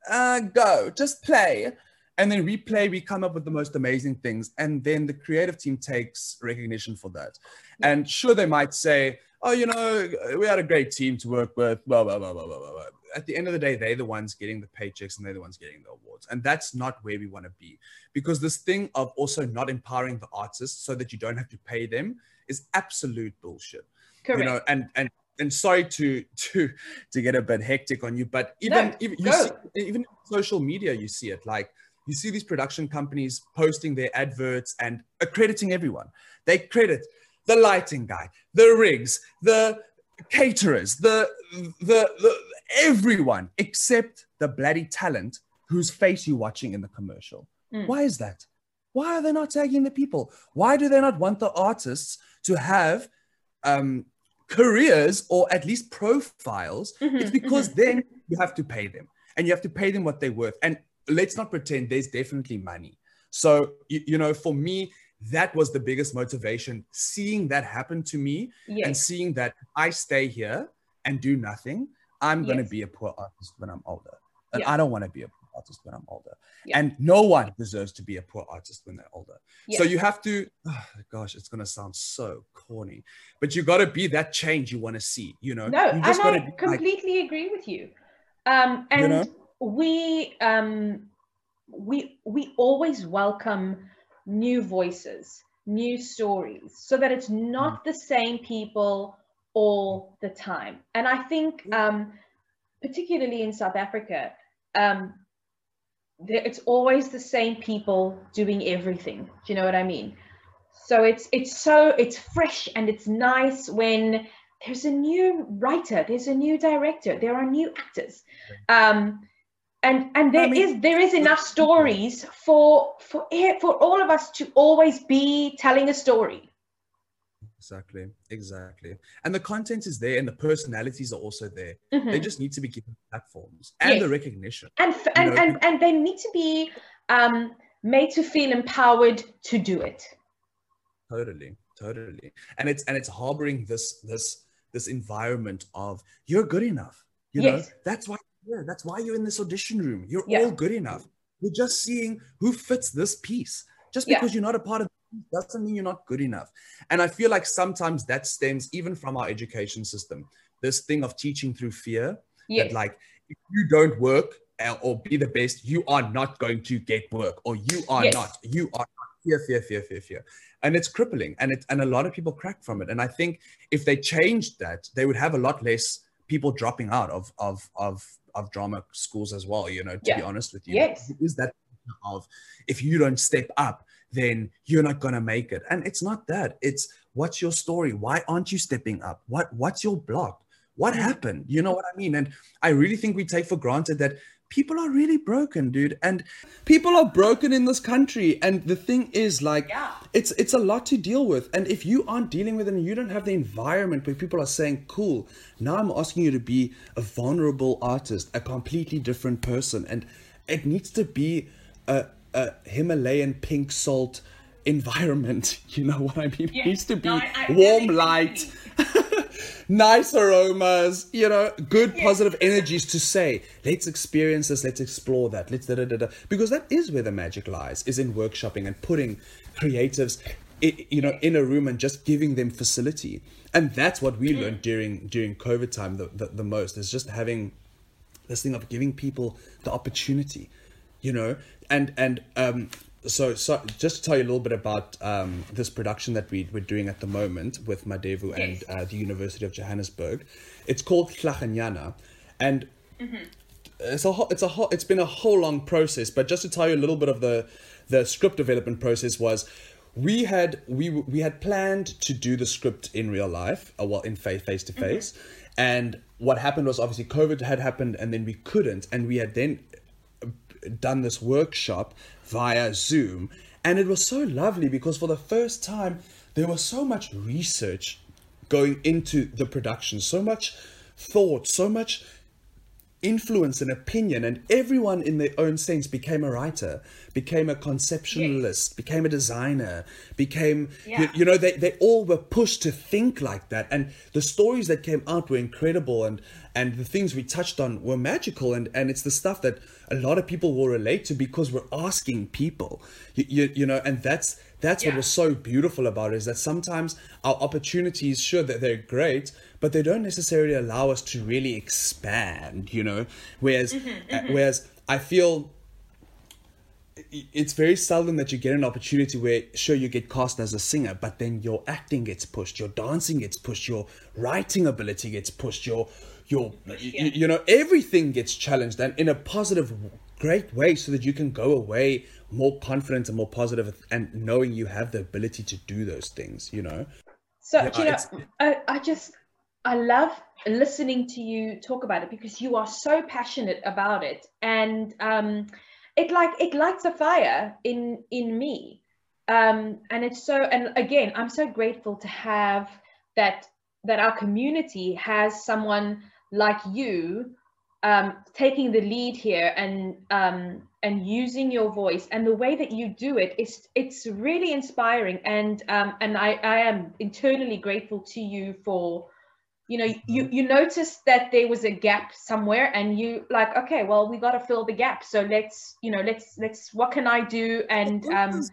uh, go just play and then we play we come up with the most amazing things and then the creative team takes recognition for that and sure they might say oh you know we had a great team to work with blah blah blah blah blah blah, blah. at the end of the day they're the ones getting the paychecks and they're the ones getting the awards and that's not where we want to be because this thing of also not empowering the artists so that you don't have to pay them is absolute bullshit. Correct. You know, and and and sorry to to to get a bit hectic on you, but even No, even you go. see, even social media, you see it like you see these production companies posting their adverts and accrediting everyone. They credit the lighting guy, the rigs, the caterers, the the, the everyone except the bloody talent whose face you're watching in the commercial. Mm. Why is that? Why are they not tagging the people? Why do they not want the artists to have um, careers or at least profiles? Mhm, It's because then you have to pay them and you have to pay them what they're worth. And let's not pretend there's definitely money. So, you, you know, for me, that was the biggest motivation seeing that happen to me and seeing that I stay here and do nothing. I'm going to be a poor artist when I'm older. And Yeah. I don't want to be a poor artist when I'm older. Yeah. And no one deserves to be a poor artist when they're older. So you have to, oh, gosh, it's going to sound so corny, but you got to be that change you want to see, you know? No, you and I gotta like, completely agree with you. Um, and You know? We um, we we always welcome new voices, new stories, so that it's Mm. not the same people all the time. And I think, um, particularly in South Africa, um, there, it's always the same people doing everything. Do you know what I mean? So it's it's so it's fresh and it's nice when there's a new writer, there's a new director, there are new actors, um, and and there I is mean- there is enough stories for for for all of us to always be telling a story. Exactly, exactly. And the content is there and the personalities are also there. They Mhm. just need to be given platforms and the recognition. And f- and, know, and and they need to be um, made to feel empowered to do it. Totally, totally. And it's and it's harboring this this this environment of you're good enough. You Yes. know, that's why yeah, that's why you're in this audition room. You're Yeah. all good enough. We're just seeing who fits this piece. Just Yeah. because you're not a part of it doesn't mean you're not good enough. And I feel like sometimes that stems even from our education system. This thing of teaching through fear. Yes. that like if you don't work uh, or be the best, you are not going to get work, or you are Yes. not. You are not. fear, fear, fear, fear, fear, and it's crippling, and it and a lot of people crack from it. And I think if they changed that, they would have a lot less people dropping out of of of of drama schools as well. You know, to be honest with you, Yes. is that of if you don't step up, then you're not gonna make it. And it's not that. It's what's your story? Why aren't you stepping up? What what's your block? What Mm. happened? You know what I mean? And I really think we take for granted that people are really broken, dude. And people are broken in this country. And the thing is, like, Yeah. it's it's a lot to deal with. And if you aren't dealing with it and you don't have the environment where people are saying, cool, now I'm asking you to be a vulnerable artist, a completely different person. And it needs to be a, a Himalayan pink salt environment. You know what I mean? Yeah. It needs to be No, I- I warm light nice aromas, you know, good positive energies to say, let's experience this, let's explore that, let's da da da da. Because that is where the magic lies, is in workshopping and putting creatives, i- you know, in a room and just giving them facility. And that's what we learned during during COVID time the, the, the most is just having this thing of giving people the opportunity, you know, and and um, so so just to tell you a little bit about um, this production that we we're doing at the moment with Madevu and uh, the University of Johannesburg, it's called Tlhaganyana, and it's a whole, it's a whole, it's been a whole long process. But just to tell you a little bit of the the script development process was. We had we we had planned to do the script in real life, uh, well, in face face to face, and what happened was obviously COVID had happened, and then we couldn't, and we had then done this workshop via Zoom. And it was so lovely because for the first time, there was so much research going into the production, so much thought, so much influence and opinion, and everyone in their own sense became a writer, became a conceptualist, became a designer, became, you, you know, they, they all were pushed to think like that. And the stories that came out were incredible, and, and the things we touched on were magical. And, and it's the stuff that a lot of people will relate to because we're asking people, you, you, you know, and that's, that's what Yeah. was so beautiful about it is that sometimes our opportunities, sure that they're great, but they don't necessarily allow us to really expand, you know. Whereas, uh, whereas I feel it's very seldom that you get an opportunity where sure you get cast as a singer but then your acting gets pushed your dancing gets pushed your writing ability gets pushed your your yeah. you, you, know everything gets challenged and in a positive great way so that you can go away more confident and more positive and knowing you have the ability to do those things you know? So yeah, you know I, I just i love listening to you talk about it because you are so passionate about it. And um it like it lights a fire in in me. Um and it's so and again i'm so grateful to have that that our community has someone like you um, taking the lead here and um, and using your voice and the way that you do it is it's really inspiring. And um, and I, I am internally grateful to you for you know you mm-hmm. you noticed that there was a gap somewhere and you like okay well we got to fill the gap. So let's you know let's let's what can i do? And um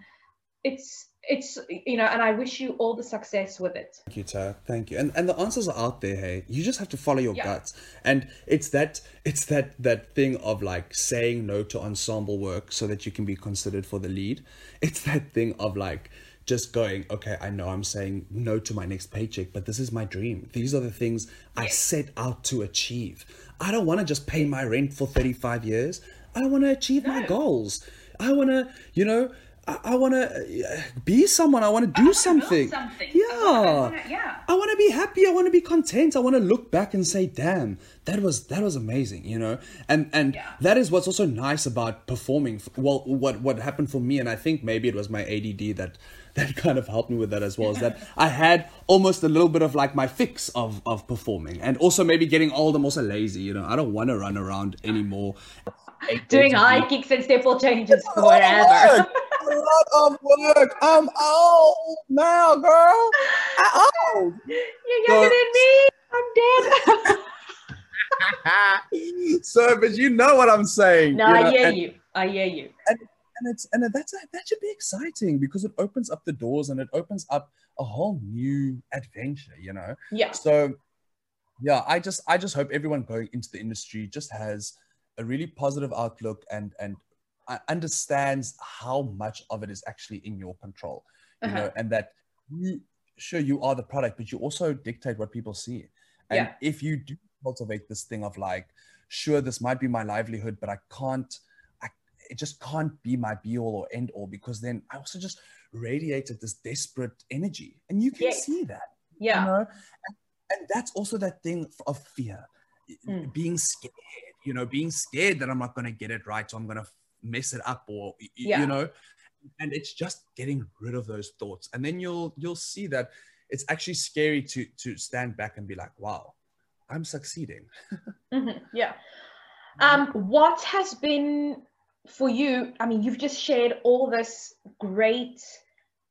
it's it's you know and i wish you all the success with it thank you Tara. thank you and and the answers are out there hey you just have to follow your yeah. guts and it's that it's that that thing of like saying no to ensemble work so that you can be considered for the lead it's that thing of like just going, okay, I know I'm saying no to my next paycheck, but this is my dream. These are the things I set out to achieve. I don't want to just pay my rent for 35 years. I want to achieve no. my goals. I want to, you know, I, I want to uh, be someone. I want to do something. something. Yeah. I wanna, yeah. I want to be happy. I want to be content. I want to look back and say, "Damn, that was that was amazing," you know. And and yeah. that is what's also nice about performing. Well, what what happened for me, and I think maybe it was my ADD that that kind of helped me with that as well. Is that I had almost a little bit of like my fix of of performing, and also maybe getting old. I'm also lazy. You know, I don't want to run around anymore. Doing high kicks and step-ball changes forever. a lot of work. I'm old now, girl. I'm old. You're younger so, than me. I'm dead. so, but you know what I'm saying. No, you know? I hear and, you. I hear you. And, and it's and that's that should be exciting because it opens up the doors and it opens up a whole new adventure. You know. Yeah. So, yeah, I just I just hope everyone going into the industry just has a really positive outlook and and understands how much of it is actually in your control you uh-huh. know and that you sure you are the product but you also dictate what people see and yeah. if you do cultivate this thing of like sure this might be my livelihood but i can't I, it just can't be my be all or end all because then i also just radiated this desperate energy and you can yes. see that yeah you know? and, and that's also that thing of fear mm. being scared you know being scared that i'm not going to get it right so i'm going to mess it up or yeah. you know? And it's just getting rid of those thoughts. And then you'll you'll see that it's actually scary to to stand back and be like wow i'm succeeding. Mm-hmm. yeah. Um what has been for you i mean you've just shared all this great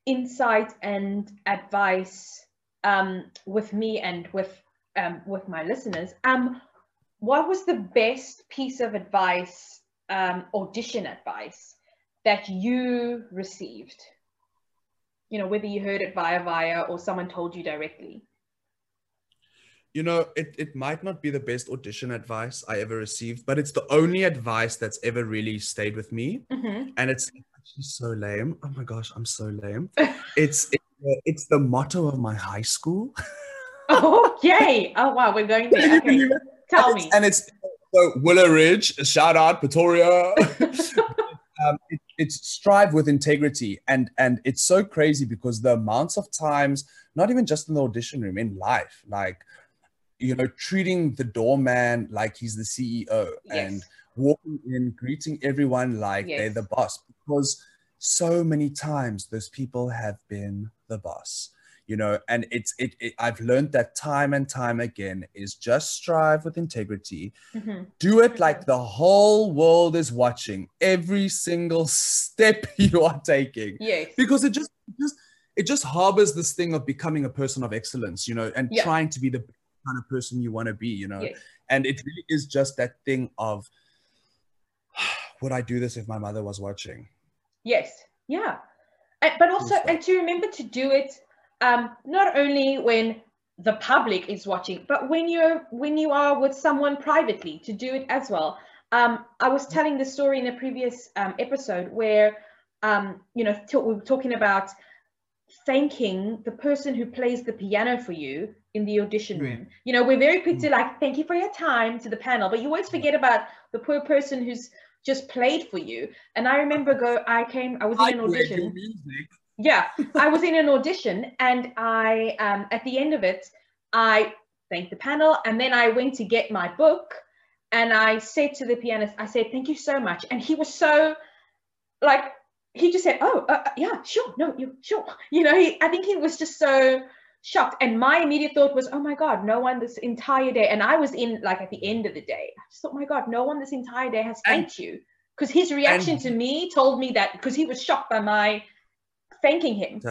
insight and advice um with me and with um with my listeners. Um what was the best piece of advice um, audition advice that you received? You know, whether you heard it via via or someone told you directly. You know, it, it might not be the best audition advice I ever received, but it's the only advice that's ever really stayed with me. Mm-hmm. And it's actually so lame. Oh my gosh, I'm so lame. it's it, it's the motto of my high school. okay. Oh wow, we're going there. Okay. Tell and me. And it's so Willow Ridge, shout out Pretoria. um, it, it's strive with integrity, and and it's so crazy because the amounts of times, not even just in the audition room, in life, like you know, treating the doorman like he's the CEO yes. and walking in, greeting everyone like yes. they're the boss, because so many times those people have been the boss you know and it's it, it, i've learned that time and time again is just strive with integrity. Mm-hmm. do it like the whole world is watching every single step you are taking. Yes. Because it just just it just harbors this thing of becoming a person of excellence you know and yeah. trying to be the kind of person you want to be you know. Yes. and it really is just that thing of would i do this if my mother was watching? Yes. Yeah. But also and to remember to do it um, not only when the public is watching, but when you're when you are with someone privately to do it as well. um, I was telling the story in a previous um, episode where, um, you know, t- we were talking about thanking the person who plays the piano for you in the audition Mm. room. You know, we're very quick to like, thank you for your time to the panel, but you always forget about the poor person who's just played for you. And I remember go, I came, I was in an audition. music. Yeah, I was in an audition and I, um, at the end of it, I thanked the panel and then I went to get my book and I said to the pianist, I said, thank you so much. And he was so like, he just said, oh, uh, uh, yeah, sure, no, you sure. You know, he, I think he was just so shocked. And my immediate thought was, oh my God, no one this entire day. And I was in like at the end of the day, I just thought, my God, no one this entire day has And- thanked you. Because his reaction and- to me told me that because he was shocked by my thanking him.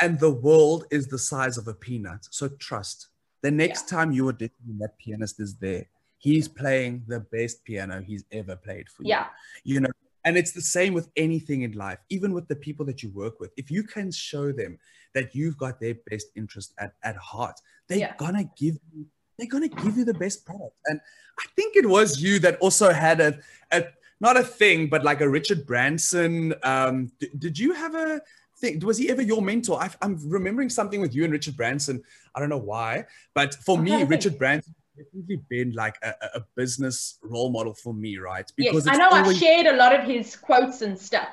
And the world is the size of a peanut. So trust. The next time you audition, that pianist is there. He's playing the best piano he's ever played for you. Yeah. You know, and it's the same with anything in life, even with the people that you work with. If you can show them that you've got their best interest at, at heart, they're Yeah. gonna give you they're gonna give you the best product. And I think it was you that also had a, a not a thing, but like a Richard Branson. Um, d- did you have a thing? Was he ever your mentor? i I'm remembering something with you and Richard Branson. I don't know why, but for me, trying to think. Richard Branson has definitely been like a, a- business role model for me, right? Yes, I know I've shared a lot of his quotes and stuff.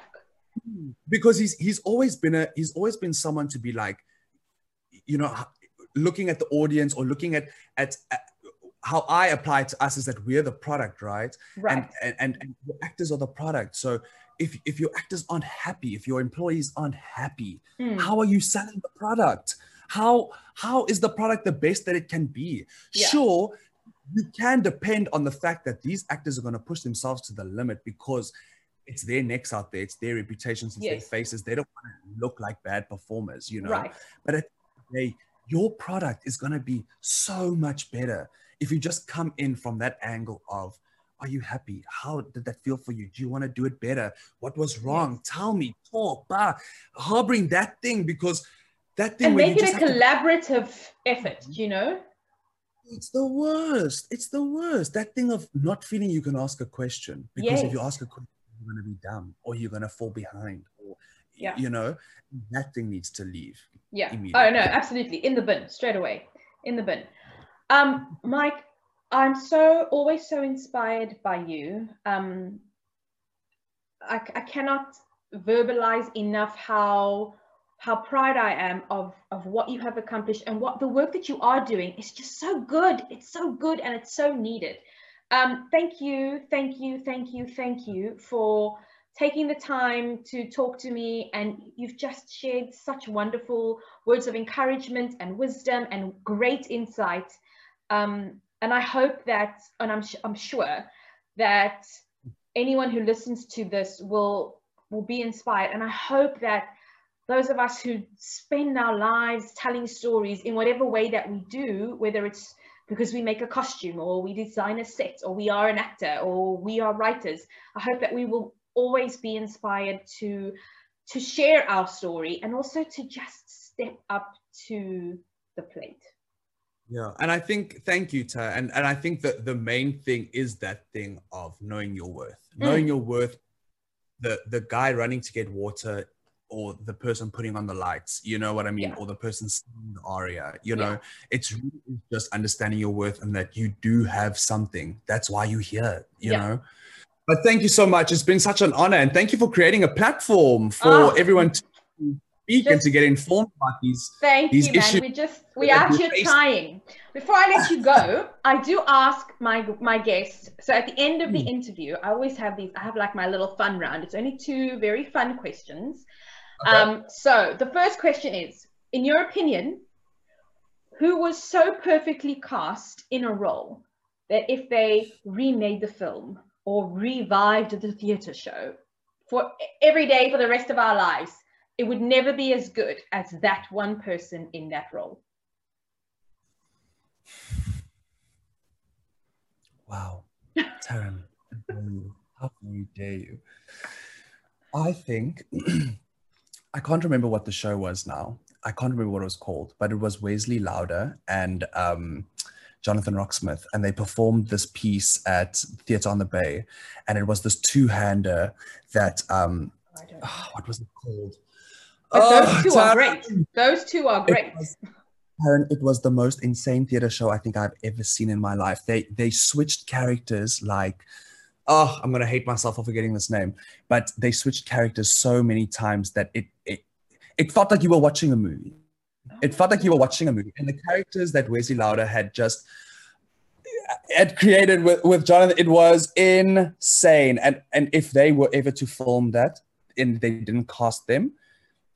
because he's he's always been a he's always been someone to be like you know looking at the audience or looking at at, at how I apply to us is that we're the product, right? Right. And, and and and the actors are the product. So if if your actors aren't happy, if your employees aren't happy, Mm. how are you selling the product? How how is the product the best that it can be? Yeah. Sure, you can depend on the fact that these actors are going to push themselves to the limit because it's their necks out there, it's their reputations, it's their faces. They don't want to look like bad performers, you know. Right. But at the end of the day, your product is going to be so much better if you just come in from that angle of, are you happy? How did that feel for you? Do you want to do it better? What was wrong? Tell me, talk, bah, harboring that thing because that thing And make it a have to- collaborative effort, you know? it's the worst. It's the worst. That thing of not feeling you can ask a question because if you ask a question, you're going to be dumb or you're going to fall behind or, Yeah. you know, that thing needs to leave. Yeah. Oh no, absolutely. In the bin, straight away. In the bin. Um, Mike, I'm so always so inspired by you. Um, I, I cannot verbalize enough how how proud I am of of what you have accomplished and what the work that you are doing is just so good. It's so good and it's so needed. Um, thank you, thank you, thank you, thank you for taking the time to talk to me and you've just shared such wonderful words of encouragement and wisdom and great insight um, and i hope that and I'm, I'm sure that anyone who listens to this will will be inspired. And i hope that those of us who spend our lives telling stories in whatever way that we do whether it's because we make a costume or we design a set or we are an actor or we are writers i hope that we will always be inspired to to share our story and also to just step up to the plate Yeah, and I think thank you, Ta. And and I think that the main thing is that thing of knowing your worth. Mm. Knowing your worth. The the guy running to get water, or the person putting on the lights. You know what I mean? Yeah. Or the person singing the aria. You Yeah. know, it's really just understanding your worth and that you do have something. That's why you're here. You Yeah. know. But thank you so much. It's been such an honor, and thank you for creating a platform for Oh. everyone to speak and Just- to get informed about these. Thank These you, man. issues We just we actually trying. Before I let you go, I do ask my my guests. So at the end of the Hmm. interview, I always have these. I have like my little fun round. It's only two very fun questions. Okay. Um, so the first question is, in your opinion, who was so perfectly cast in a role that if they remade the film or revived the theater show for every day for the rest of our lives, it would never be as good as that one person in that role. Wow. Taryn, how dare you? I think, I can't remember what the show was now. I can't remember what it was called, but it was Wesley Lauder and um, Jonathan Roxmouth, and they performed this piece at Theatre on the Bay, and it was this two-hander that um, oh, what was it called? But those oh, two are great. Those two are great. It was, Karen, it was the most insane theater show I think I've ever seen in my life. They they switched characters like oh, I'm gonna hate myself for forgetting this name, but they switched characters so many times that it it it felt like you were watching a movie. It felt like you were watching a movie, and the characters that Wesley Lauder had just uh, had created with, with Jonathan, it was insane. And and if they were ever to film that and they didn't cast them,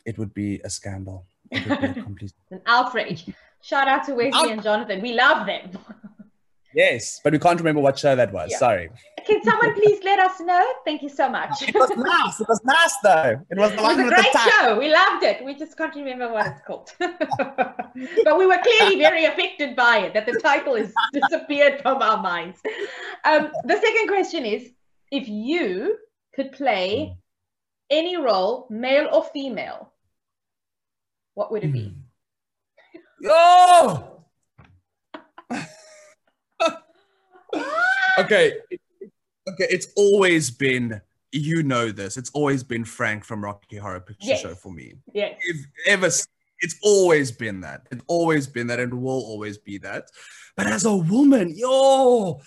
it would be a scandal. It would be a complete an outrage. Shout out to Wesley and Jonathan. We love them. yes, but we can't remember what show that was. Yeah. Sorry. Can someone please let us know? Thank you so much. it was nice. It was nice though. It was, it was a great show. We loved it. We just can't remember what it's called. but we were clearly very affected by it, that the title has disappeared from our minds. Um, the second question is if you could play any role, male or female, what would it be? Oh! okay. Okay, it's always been you know this. It's always been Frank from Rocky Horror Picture yes. Show for me. Yes. If ever it's always been that. It's always been that and will always be that. But as a woman, yo,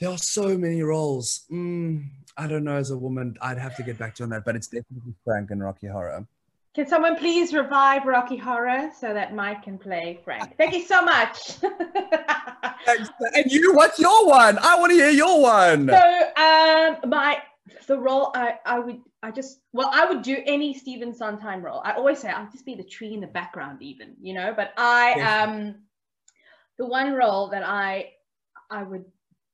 there are so many roles. Mm, I don't know as a woman, I'd have to get back to you on that, but it's definitely Frank and Rocky Horror. Can someone please revive Rocky Horror so that Mike can play Frank? Thank you so much. and you, what's your one? I want to hear your one. So, um, my the role I I would I just well I would do any Stephen Sondheim role. I always say I'll just be the tree in the background, even you know. But I yes. um the one role that I I would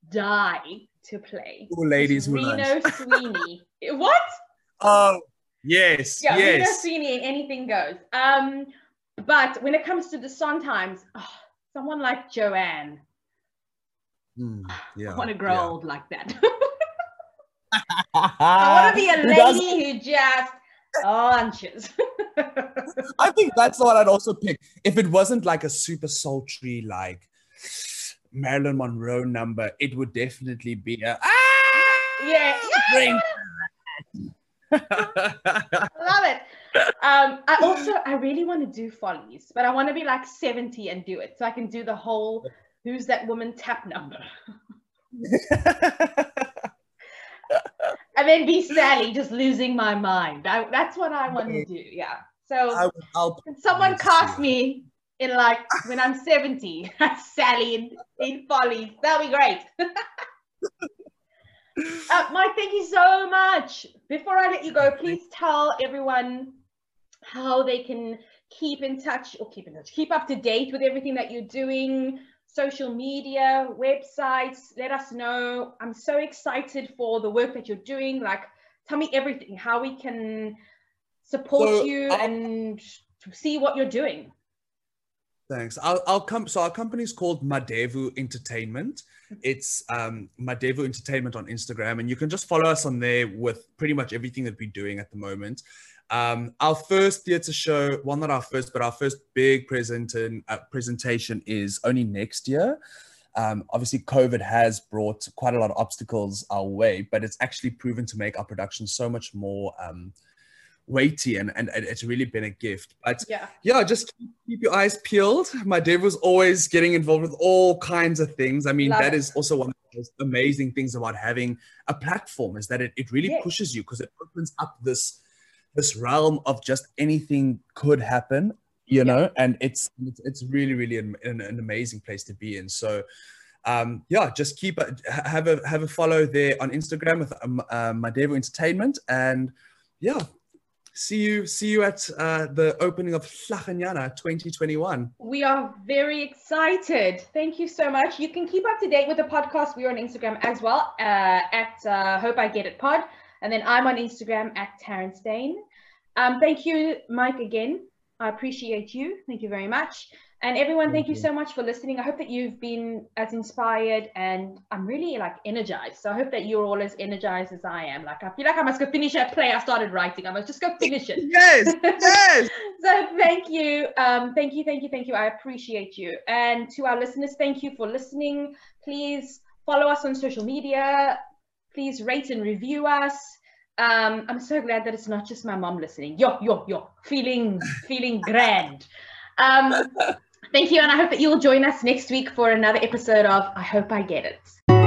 die to play. Oh, ladies, Reno Sweeney. what? Oh Yes. Yeah, yes. Sweeney, anything goes. Um, but when it comes to the Sondheims, oh, someone like Joanne. Mm, yeah, I want to grow yeah. old like that. I want to be a lady who just lunches. I think that's what I'd also pick. If it wasn't like a super sultry, like Marilyn Monroe number, it would definitely be a ah, yeah, yeah. I love it. Um, I also I really want to do follies, but I want to be like 70 and do it so I can do the whole who's that woman tap number. and then be Sally just losing my mind. I, that's what I want to do. Yeah. So I, I'll, someone cast me in like when I'm 70 Sally in, in follies. That'll be great. Uh, Mike, thank you so much. Before I let you go, please tell everyone how they can keep in touch or keep in touch, keep up to date with everything that you're doing, social media, websites. Let us know. I'm so excited for the work that you're doing. Like, tell me everything, how we can support so, you and see what you're doing. Thanks. I'll, I'll come. So our company is called Madevu Entertainment. It's um, Madevu Entertainment on Instagram, and you can just follow us on there with pretty much everything that we're doing at the moment. Um, our first theatre show, well, not our first, but our first big present uh, presentation is only next year. Um, obviously, COVID has brought quite a lot of obstacles our way, but it's actually proven to make our production so much more um, weighty and, and, and it's really been a gift. But yeah, yeah just keep, keep your eyes peeled. My dev was always getting involved with all kinds of things. I mean, Love that it. is also one of the most amazing things about having a platform is that it, it really yes. pushes you because it opens up this this realm of just anything could happen, you yeah. know, and it's it's, really, really an, an, amazing place to be in. So um, yeah, just keep a, have a have a follow there on Instagram with um, uh, Entertainment, and yeah, see you see you at uh, the opening of Hlaganyana 2021. We are very excited. Thank you so much. You can keep up to date with the podcast. We're on Instagram as well uh, at uh, Hope I Get It Pod, and then I'm on Instagram at Terrence Dane. Um, thank you, Mike, again. I appreciate you. Thank you very much. And everyone, thank you so much for listening. I hope that you've been as inspired and I'm really like energized. So I hope that you're all as energized as I am. Like I feel like I must go finish that play I started writing. I must just go finish it. Yes, yes. so so thank you. Um, thank you, thank you, thank you. I appreciate you. And to our listeners, thank you for listening. Please follow us on social media. Please rate and review us. Um, I'm so glad that it's not just my mom listening. Yo, yo, yo, feeling, feeling grand. Um, thank you, and I hope that you'll join us next week for another episode of I Hope I Get It.